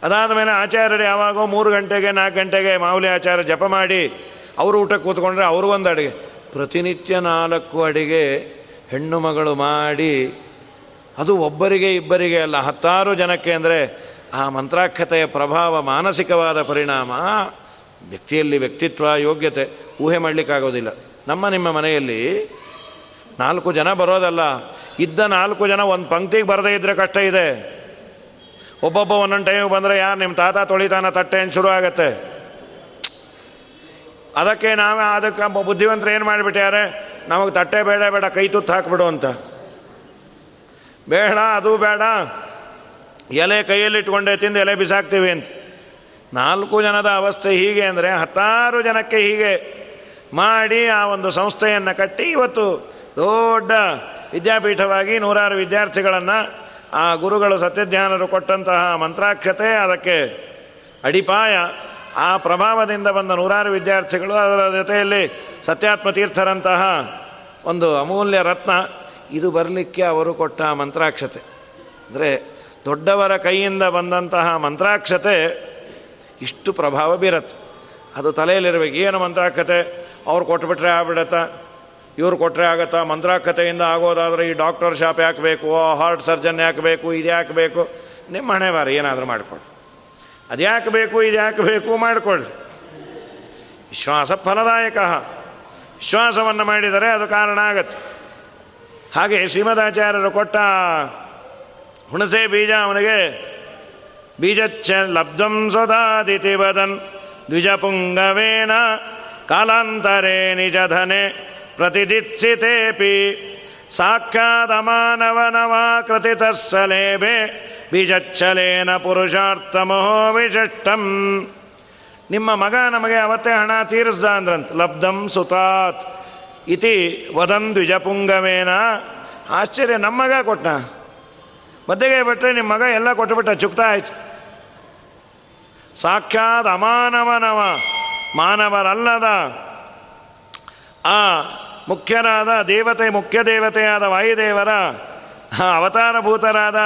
ಅದಾದ ಮೇಲೆ ಆಚಾರ್ಯರು ಯಾವಾಗೋ ಮೂರು ಗಂಟೆಗೆ, ನಾಲ್ಕು ಗಂಟೆಗೆ ಮಾಮೂಲಿ ಆಚಾರ ಜಪ ಮಾಡಿ, ಅವರು ಊಟಕ್ಕೆ ಕೂತ್ಕೊಂಡ್ರೆ ಅವ್ರಿಗೊಂದು ಅಡುಗೆ. ಪ್ರತಿನಿತ್ಯ ನಾಲ್ಕು ಅಡಿಗೆ ಹೆಣ್ಣು ಮಗಳು ಮಾಡಿ, ಅದು ಒಬ್ಬರಿಗೆ ಇಬ್ಬರಿಗೆ ಅಲ್ಲ, ಹತ್ತಾರು ಜನಕ್ಕೆ ಅಂದರೆ ಆ ಮಂತ್ರಾಕ್ಷತೆಯ ಪ್ರಭಾವ ಮಾನಸಿಕವಾದ ಪರಿಣಾಮ, ವ್ಯಕ್ತಿಯಲ್ಲಿ ವ್ಯಕ್ತಿತ್ವ, ಯೋಗ್ಯತೆ, ಊಹೆ ಮಾಡಲಿಕ್ಕಾಗೋದಿಲ್ಲ. ನಮ್ಮ ನಿಮ್ಮ ಮನೆಯಲ್ಲಿ ನಾಲ್ಕು ಜನ ಬರೋದಲ್ಲ, ಇದ್ದ ನಾಲ್ಕು ಜನ ಒಂದು ಪಂಕ್ತಿಗೆ ಬರದೇ ಇದ್ದರೆ ಕಷ್ಟ ಇದೆ. ಒಬ್ಬೊಬ್ಬ ಒಂದೊಂದು ಟೈಮಿಗೆ ಬಂದರೆ, ಯಾರು ನಿಮ್ಮ ತಾತ ತೊಳಿತಾನ ತಟ್ಟೆ? ಅಂತ ಶುರು ಆಗತ್ತೆ. ಅದಕ್ಕೆ ನಾವೇ ಅದಕ್ಕೆ ಬುದ್ಧಿವಂತರು ಏನು ಮಾಡಿಬಿಟ್ಟಾರೆ ನಮಗೆ ತಟ್ಟೆ ಬೇಡ ಬೇಡ, ಕೈ ತುತ್ತು ಹಾಕ್ಬಿಡು ಅಂತ. ಬೇಡ, ಅದು ಬೇಡ. ಎಲೆ ಕೈಯಲ್ಲಿ ಇಟ್ಕೊಂಡೆ ತಿಂದು ಎಲೆ ಬಿಸಾಕ್ತೀವಿ ಅಂತ. ನಾಲ್ಕು ಜನದ ಅವಸ್ಥೆ ಹೀಗೆ ಅಂದರೆ ಹತ್ತಾರು ಜನಕ್ಕೆ ಹೀಗೆ ಮಾಡಿ ಆ ಒಂದು ಸಂಸ್ಥೆಯನ್ನು ಕಟ್ಟಿ ಇವತ್ತು ದೊಡ್ಡ ವಿದ್ಯಾಪೀಠವಾಗಿ ನೂರಾರು ವಿದ್ಯಾರ್ಥಿಗಳನ್ನು ಆ ಗುರುಗಳು ಸತ್ಯಜ್ಞಾನರು ಕೊಟ್ಟಂತಹ ಮಂತ್ರಾಕ್ಷತೆ ಅದಕ್ಕೆ ಅಡಿಪಾಯ. ಆ ಪ್ರಭಾವದಿಂದ ಬಂದ ನೂರಾರು ವಿದ್ಯಾರ್ಥಿಗಳು ಅದರ ಜೊತೆಯಲ್ಲಿ ಸತ್ಯಾತ್ಮ ತೀರ್ಥರಂತಹ ಒಂದು ಅಮೂಲ್ಯ ರತ್ನ ಇದು ಬರಲಿಕ್ಕೆ ಅವರು ಕೊಟ್ಟ ಮಂತ್ರಾಕ್ಷತೆ. ಅಂದರೆ ದೊಡ್ಡವರ ಕೈಯಿಂದ ಬಂದಂತಹ ಮಂತ್ರಾಕ್ಷತೆ ಇಷ್ಟು ಪ್ರಭಾವ ಬೀರತ್ತೆ. ಅದು ತಲೆಯಲ್ಲಿರಬೇಕು ಏನು ಮಂತ್ರಾಕ್ಷತೆ? ಅವ್ರು ಕೊಟ್ಬಿಟ್ರೆ ಆಗ್ಬಿಡತ್ತ? ಇವ್ರು ಕೊಟ್ಟರೆ ಆಗತ್ತಾ? ಮಂತ್ರಾಕ್ಷತೆಯಿಂದ ಆಗೋದಾದರೆ ಈ ಡಾಕ್ಟರ್ ಶಾಪ್ ಯಾಕೆ ಬೇಕು? ಹಾರ್ಟ್ ಸರ್ಜನ್ ಯಾಕೆ ಬೇಕು? ಇದು ಯಾಕೆ ಬೇಕು? ನಿಮ್ಮ ಹಣೆ ಏನಾದರೂ ಮಾಡಿಕೊಡ್ರಿ ಅದು ಬೇಕು ಇದು ಯಾಕೆ ಬೇಕು ಮಾಡಿಕೊಳ್ಳಿ. ವಿಶ್ವಾಸ ಫಲದಾಯಕ. ವಿಶ್ವಾಸವನ್ನು ಮಾಡಿದರೆ ಅದು ಕಾರಣ ಆಗತ್ತೆ. ಹಾಗೆ ಶ್ರೀಮದಾಚಾರ್ಯರು ಕೊಟ್ಟ ಹುಣಸೆ ಬೀಜ ಅವನಿಗೆ, ಬೀಜಚ್ಚ ಲಬ್ಧಂ ಸ್ವದಾದಿತಿ ವದನ್ ದ್ವಿಜಪುಂಗವೇನ ಕಾಲಾಂತರೇ ನಿಜಧನೆ ಪ್ರತಿದಿತ್ಸಿತೇಪಿ ಸಾಕ್ಷಾದಮಾನವನವಾಕೃತಿತಸ್ಸಲೇಬೆ ಬೀಜಚ್ಛಲೇನ ಪುರುಷಾರ್ಥಮೋ ವಿಶಿಷ್ಟಂ. ನಿಮ್ಮ ಮಗ ನಮಗೆ ಅವತ್ತೇ ಹಣ ತೀರಿಸ್ದ ಅಂದ್ರಂತ. ಲಬ್ಧಂ ಸುತಾತ್. ಇತಿ ವದನ್ ದ್ವಿಜಪುಂಗವೇನ ಆಶ್ಚರ್ಯ, ನಮ್ಮ ಮಗ ಕೊಟ್ಟ ಮದ್ದೆಗೆ ಬಿಟ್ಟರೆ ನಿಮ್ಮ ಮಗ ಎಲ್ಲ ಕೊಟ್ಟುಬಿಟ್ಟ, ಚುಕ್ತ ಆಯ್ತು. ಸಾಕ್ಷಾತ್ ಅಮಾನವನವ ಮಾನವರಲ್ಲದ. ಆ ಮುಖ್ಯರಾದ ದೇವತೆ ಮುಖ್ಯ ದೇವತೆಯಾದ ವಾಯುದೇವರ ಅವತಾರಭೂತರಾದ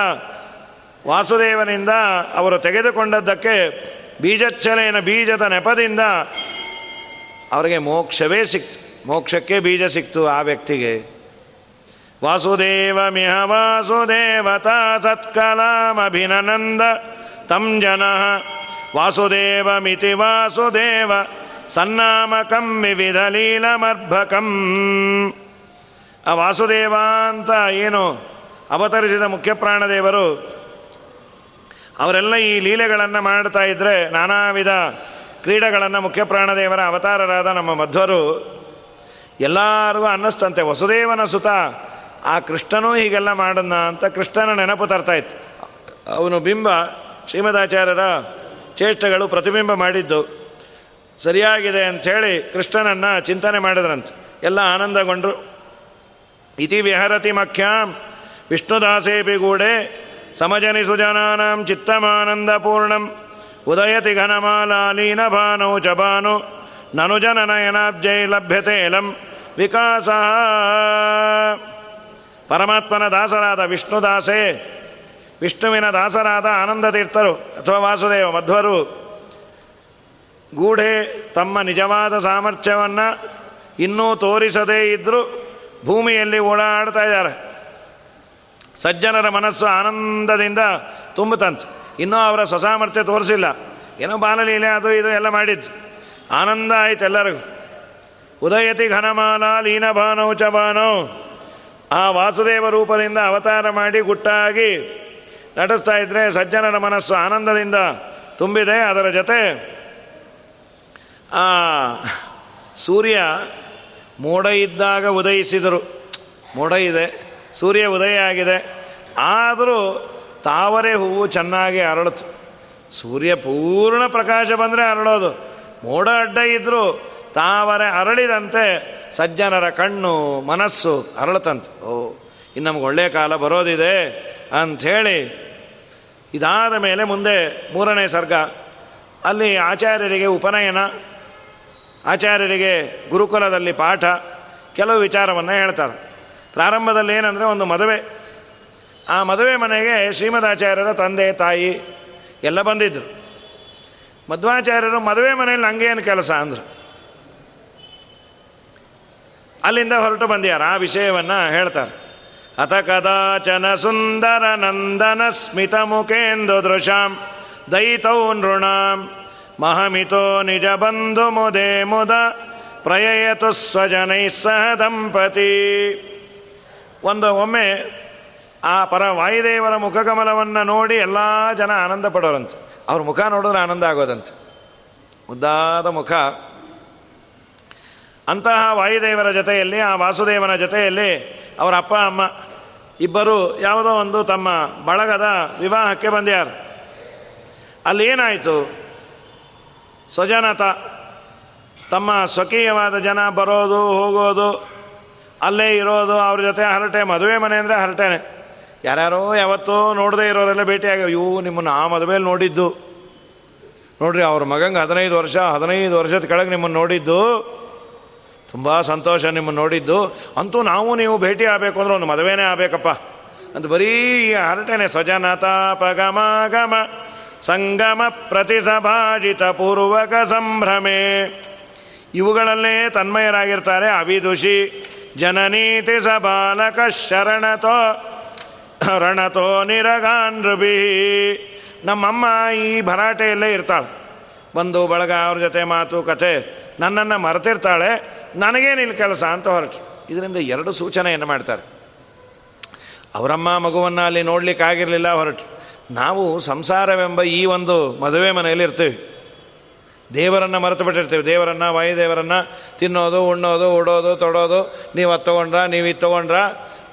ವಾಸುದೇವನಿಂದ ಅವರು ತೆಗೆದುಕೊಂಡದ್ದಕ್ಕೆ ಬೀಜಚ್ಚಲೆಯ ಬೀಜದ ನೆಪದಿಂದ ಅವರಿಗೆ ಮೋಕ್ಷವೇ ಸಿಕ್ತು. ಮೋಕ್ಷಕ್ಕೆ ಬೀಜ ಸಿಕ್ತು ಆ ವ್ಯಕ್ತಿಗೆ. ವಾಸುದೇವ ಮಿಹ ವಾಸುದೇವತಾ ಸತ್ಕಲಾಮಭಿನಂದ ತಂ ಜನ ವಾಸುದೇವ ಮಿತಿ ವಾಸುದೇವ ಸನ್ನಾಮಕಂ ವಿವಿಧ ಲೀಲಮರ್ಭಕಂ. ಆ ವಾಸುದೇವ ಅಂತ ಏನು ಅವತರಿಸಿದ ಮುಖ್ಯ ಪ್ರಾಣದೇವರು ಅವರೆಲ್ಲ ಈ ಲೀಲೆಗಳನ್ನು ಮಾಡ್ತಾ ಇದ್ದರೆ ನಾನಾ ವಿಧ ಕ್ರೀಡೆಗಳನ್ನು ಮುಖ್ಯ ಪ್ರಾಣದೇವರ ಅವತಾರರಾದ ನಮ್ಮ ಮಧ್ವರು ಎಲ್ಲರಿಗೂ ಅನ್ನಿಸ್ತಂತೆ, ವಸುದೇವನ ಸುತ, ಆ ಕೃಷ್ಣನೂ ಹೀಗೆಲ್ಲ ಮಾಡನ್ನ ಅಂತ ಕೃಷ್ಣನ ನೆನಪು ತರ್ತಾಯಿತ್ತು ಅವನು ಬಿಂಬ, ಶ್ರೀಮದಾಚಾರ್ಯರ ಚೇಷ್ಟೆಗಳು ಪ್ರತಿಬಿಂಬ ಮಾಡಿದ್ದು. ಸರಿಯಾಗಿದೆ ಅಂಥೇಳಿ ಕೃಷ್ಣನನ್ನು ಚಿಂತನೆ ಮಾಡಿದ್ರಂತೆ. ಎಲ್ಲ ಆನಂದಗೊಂಡರು. ಇತಿ ವಿಹರತಿ ಮಖ್ಯಾಂ ವಿಷ್ಣುದಾಸೇಪಿ ಗೂಡೆ ಸಮಜನಿ ಚಿತ್ತಮಾನಂದಪೂರ್ಣಂ ಉದಯತಿ ಘನಮಾಲಾಲೀನ ಭಾನೌ ಚ ಭಾನು ನನುಜನನಯನಾಬ್ಜೈ ಲಭ್ಯತೆ ಲಂ ವಿಕಾಸ ಪರಮಾತ್ಮನ ದಾಸರಾದ ವಿಷ್ಣುದಾಸೇ ವಿಷ್ಣುವಿನ ದಾಸರಾದ ಆನಂದ ತೀರ್ಥರು ಅಥವಾ ವಾಸುದೇವ ಮಧ್ವರು ಗೂಢೆ ತಮ್ಮ ನಿಜವಾದ ಸಾಮರ್ಥ್ಯವನ್ನು ಇನ್ನೂ ತೋರಿಸದೇ ಇದ್ದರೂ ಭೂಮಿಯಲ್ಲಿ ಓಡಾಡ್ತಾ ಇದ್ದಾರೆ. ಸಜ್ಜನರ ಮನಸ್ಸು ಆನಂದದಿಂದ ತುಂಬುತ್ತಂತೆ. ಇನ್ನೂ ಅವರ ಸ್ವಸಾಮರ್ಥ್ಯ ತೋರಿಸಿಲ್ಲ. ಏನೋ ಬಾಲಲೀಲೆ ಅದು ಇದು ಎಲ್ಲ ಮಾಡಿದ್ದು. ಆನಂದ ಆಯ್ತು ಎಲ್ಲರಿಗೂ. ಉದಯತಿ ಘನಮಾಲ ಲೀನಭಾನೌ ಚ ಭಾನೋ. ಆ ವಾಸುದೇವ ರೂಪದಿಂದ ಅವತಾರ ಮಾಡಿ ಗುಟ್ಟಾಗಿ ನಟಿಸ್ತಾ ಇದ್ದರೆ ಸಜ್ಜನರ ಮನಸ್ಸು ಆನಂದದಿಂದ ತುಂಬಿದೆ. ಅದರ ಜೊತೆ ಆ ಸೂರ್ಯ ಮೋಡ ಇದ್ದಾಗ ಉದಯಿಸಿದರು. ಮೋಡ ಇದೆ. ಸೂರ್ಯ ಉದಯ ಆಗಿದೆ. ಆದರೂ ತಾವರೆ ಹೂವು ಚೆನ್ನಾಗಿ ಅರಳಿತು ಸೂರ್ಯ ಪೂರ್ಣ ಪ್ರಕಾಶ ಬಂದರೆ ಅರಳೋದು. ಮೋಡ ಅಡ್ಡ ಇದ್ದರೂ ತಾವರೆ ಅರಳಿದಂತೆ ಸಜ್ಜನರ ಕಣ್ಣು, ಮನಸ್ಸು ಅರಳತಂತೆ ಓ, ಇನ್ನು ನಮ್ಗೆ ಒಳ್ಳೆಯ ಕಾಲ ಬರೋದಿದೆ ಅಂಥೇಳಿ ಇದಾದ ಮೇಲೆ ಮುಂದೆ ಮೂರನೇ ಸರ್ಗ. ಅಲ್ಲಿ ಆಚಾರ್ಯರಿಗೆ ಉಪನಯನ, ಆಚಾರ್ಯರಿಗೆ ಗುರುಕುಲದಲ್ಲಿ ಪಾಠ, ಕೆಲವು ವಿಚಾರವನ್ನು ಹೇಳ್ತಾರೆ. ಪ್ರಾರಂಭದಲ್ಲಿ ಏನಂದರೆ ಒಂದು ಮದುವೆ. ಆ ಮದುವೆ ಮನೆಗೆ ಶ್ರೀಮದಾಚಾರ್ಯರ ತಂದೆ, ತಾಯಿ ಎಲ್ಲ ಬಂದಿದ್ದರು ಮಧ್ವಾಚಾರ್ಯರು ಮದುವೆ ಮನೆಯಲ್ಲಿ ಹಂಗೇನು ಕೆಲಸ ಅಂದರು. ಅಲ್ಲಿಂದ ಹೊರಟು ಬಂದ್ಯಾರ. ಆ ವಿಷಯವನ್ನು ಹೇಳ್ತಾರೆ. ಅಥ ಕದಾಚನ ಸುಂದರ ನಂದನ ಸ್ಮಿತ ಮುಖೇಂದು ದೃಶಾಂ ದಯಿತೌ ನೃಣಾಂ ಮಹಮಿತೋ ನಿಜ ಬಂಧು ಮುದೇ ಮುದ ಪ್ರಯಯತು ಸ್ವಜನೈ ಸಹ ದಂಪತಿ. ಒಂದು ಒಮ್ಮೆ ಆ ಪರ ವಾಯುದೇವರ ಮುಖಕಮಲವನ್ನು ನೋಡಿ ಎಲ್ಲ ಜನ ಆನಂದ ಪಡೋರಂತೆ. ಅವ್ರ ಮುಖ ನೋಡಿದ್ರೆ ಆನಂದ ಆಗೋದಂತೆ. ಮುದ್ದಾದ ಮುಖ. ಅಂತಹ ವಾಯುದೇವರ ಜೊತೆಯಲ್ಲಿ, ಆ ವಾಸುದೇವನ ಜೊತೆಯಲ್ಲಿ ಅವರ ಅಪ್ಪ, ಅಮ್ಮ ಇಬ್ಬರು ಯಾವುದೋ ಒಂದು ತಮ್ಮ ಬಳಗದ ವಿವಾಹಕ್ಕೆ ಬಂದ್ಯಾರ. ಅಲ್ಲಿ ಏನಾಯಿತು? ಸ್ವಜನತ ತಮ್ಮ ಸ್ವಕೀಯವಾದ ಜನ ಬರೋದು, ಹೋಗೋದು ಅಲ್ಲೇ ಇರೋದು ಅವ್ರ ಜೊತೆ ಹರಟೆ ಮದುವೆ ಮನೆ ಅಂದರೆ ಹರಟೆನೆ ಯಾರ್ಯಾರೋ ಯಾವತ್ತೋ ನೋಡದೇ ಇರೋರೆಲ್ಲ ಭೇಟಿಯಾಗ ಇವು ನಿಮ್ಮನ್ನು ಆ ಮದುವೆಯಲ್ಲಿ ನೋಡಿದ್ದು. ನೋಡ್ರಿ, ಅವ್ರ ಮಗಂಗೆ ಹದಿನೈದು ವರ್ಷ, ಹದಿನೈದು ವರ್ಷದ ಕೆಳಗೆ ನಿಮ್ಮನ್ನು ನೋಡಿದ್ದು. ತುಂಬ ಸಂತೋಷ ನಿಮ್ಮನ್ನು ನೋಡಿದ್ದು. ಅಂತೂ ನಾವು ನೀವು ಭೇಟಿ ಆಗಬೇಕು ಅಂದ್ರೆ ಒಂದು ಮದುವೆನೇ ಆಗಬೇಕಪ್ಪ. ಅಂತ ಬರೀ ಹರಟೆನೆ ಪಗಮ ಗಮ ಸಂಗಮ ಪ್ರತಿಸಭಾಜಿತ ಪೂರ್ವಕ ಸಂಭ್ರಮೆ. ಇವುಗಳಲ್ಲೇ ತನ್ಮಯರಾಗಿರ್ತಾರೆ ಅವಿದುಷಿ. ಜನನೀತಿ ಬಾಲಕ ಶರಣತೋ, ರಣತೋ ನಿರಗಾನ್ರುಬಿ ನಮ್ಮಮ್ಮ ಈ ಭರಾಟೆಯಲ್ಲೇ ಇರ್ತಾಳೆ. ಬಂದು ಬಳಗ ಅವ್ರ ಜೊತೆ ಮಾತು, ಕತೆ, ನನ್ನನ್ನು ಮರೆತಿರ್ತಾಳೆ. ನನಗೇನಿಲ್ಲ ಕೆಲಸ ಅಂತ ಹೊರಟು. ಇದರಿಂದ ಎರಡು ಸೂಚನೆಯನ್ನು ಮಾಡ್ತಾರೆ. ಅವರಮ್ಮ ಮಗುವನ್ನು ಅಲ್ಲಿ ನೋಡ್ಲಿಕ್ಕೆ ಆಗಿರಲಿಲ್ಲ ಹೊರಟು. ನಾವು ಸಂಸಾರವೆಂಬ ಈ ಒಂದು ಮದುವೆ ಮನೆಯಲ್ಲಿ ಇರ್ತೀವಿ ದೇವರನ್ನು ಮರೆತು ಬಿಟ್ಟಿರ್ತೀವಿ ದೇವರನ್ನು, ವಾಯುದೇವರನ್ನು ತಿನ್ನೋದು, ಉಣ್ಣೋದು, ಉಡೋದು, ತೊಡೋದು, ನೀವು ಅದು ತೊಗೊಂಡ್ರ, ನೀವು ಇದು ತೊಗೊಂಡ್ರ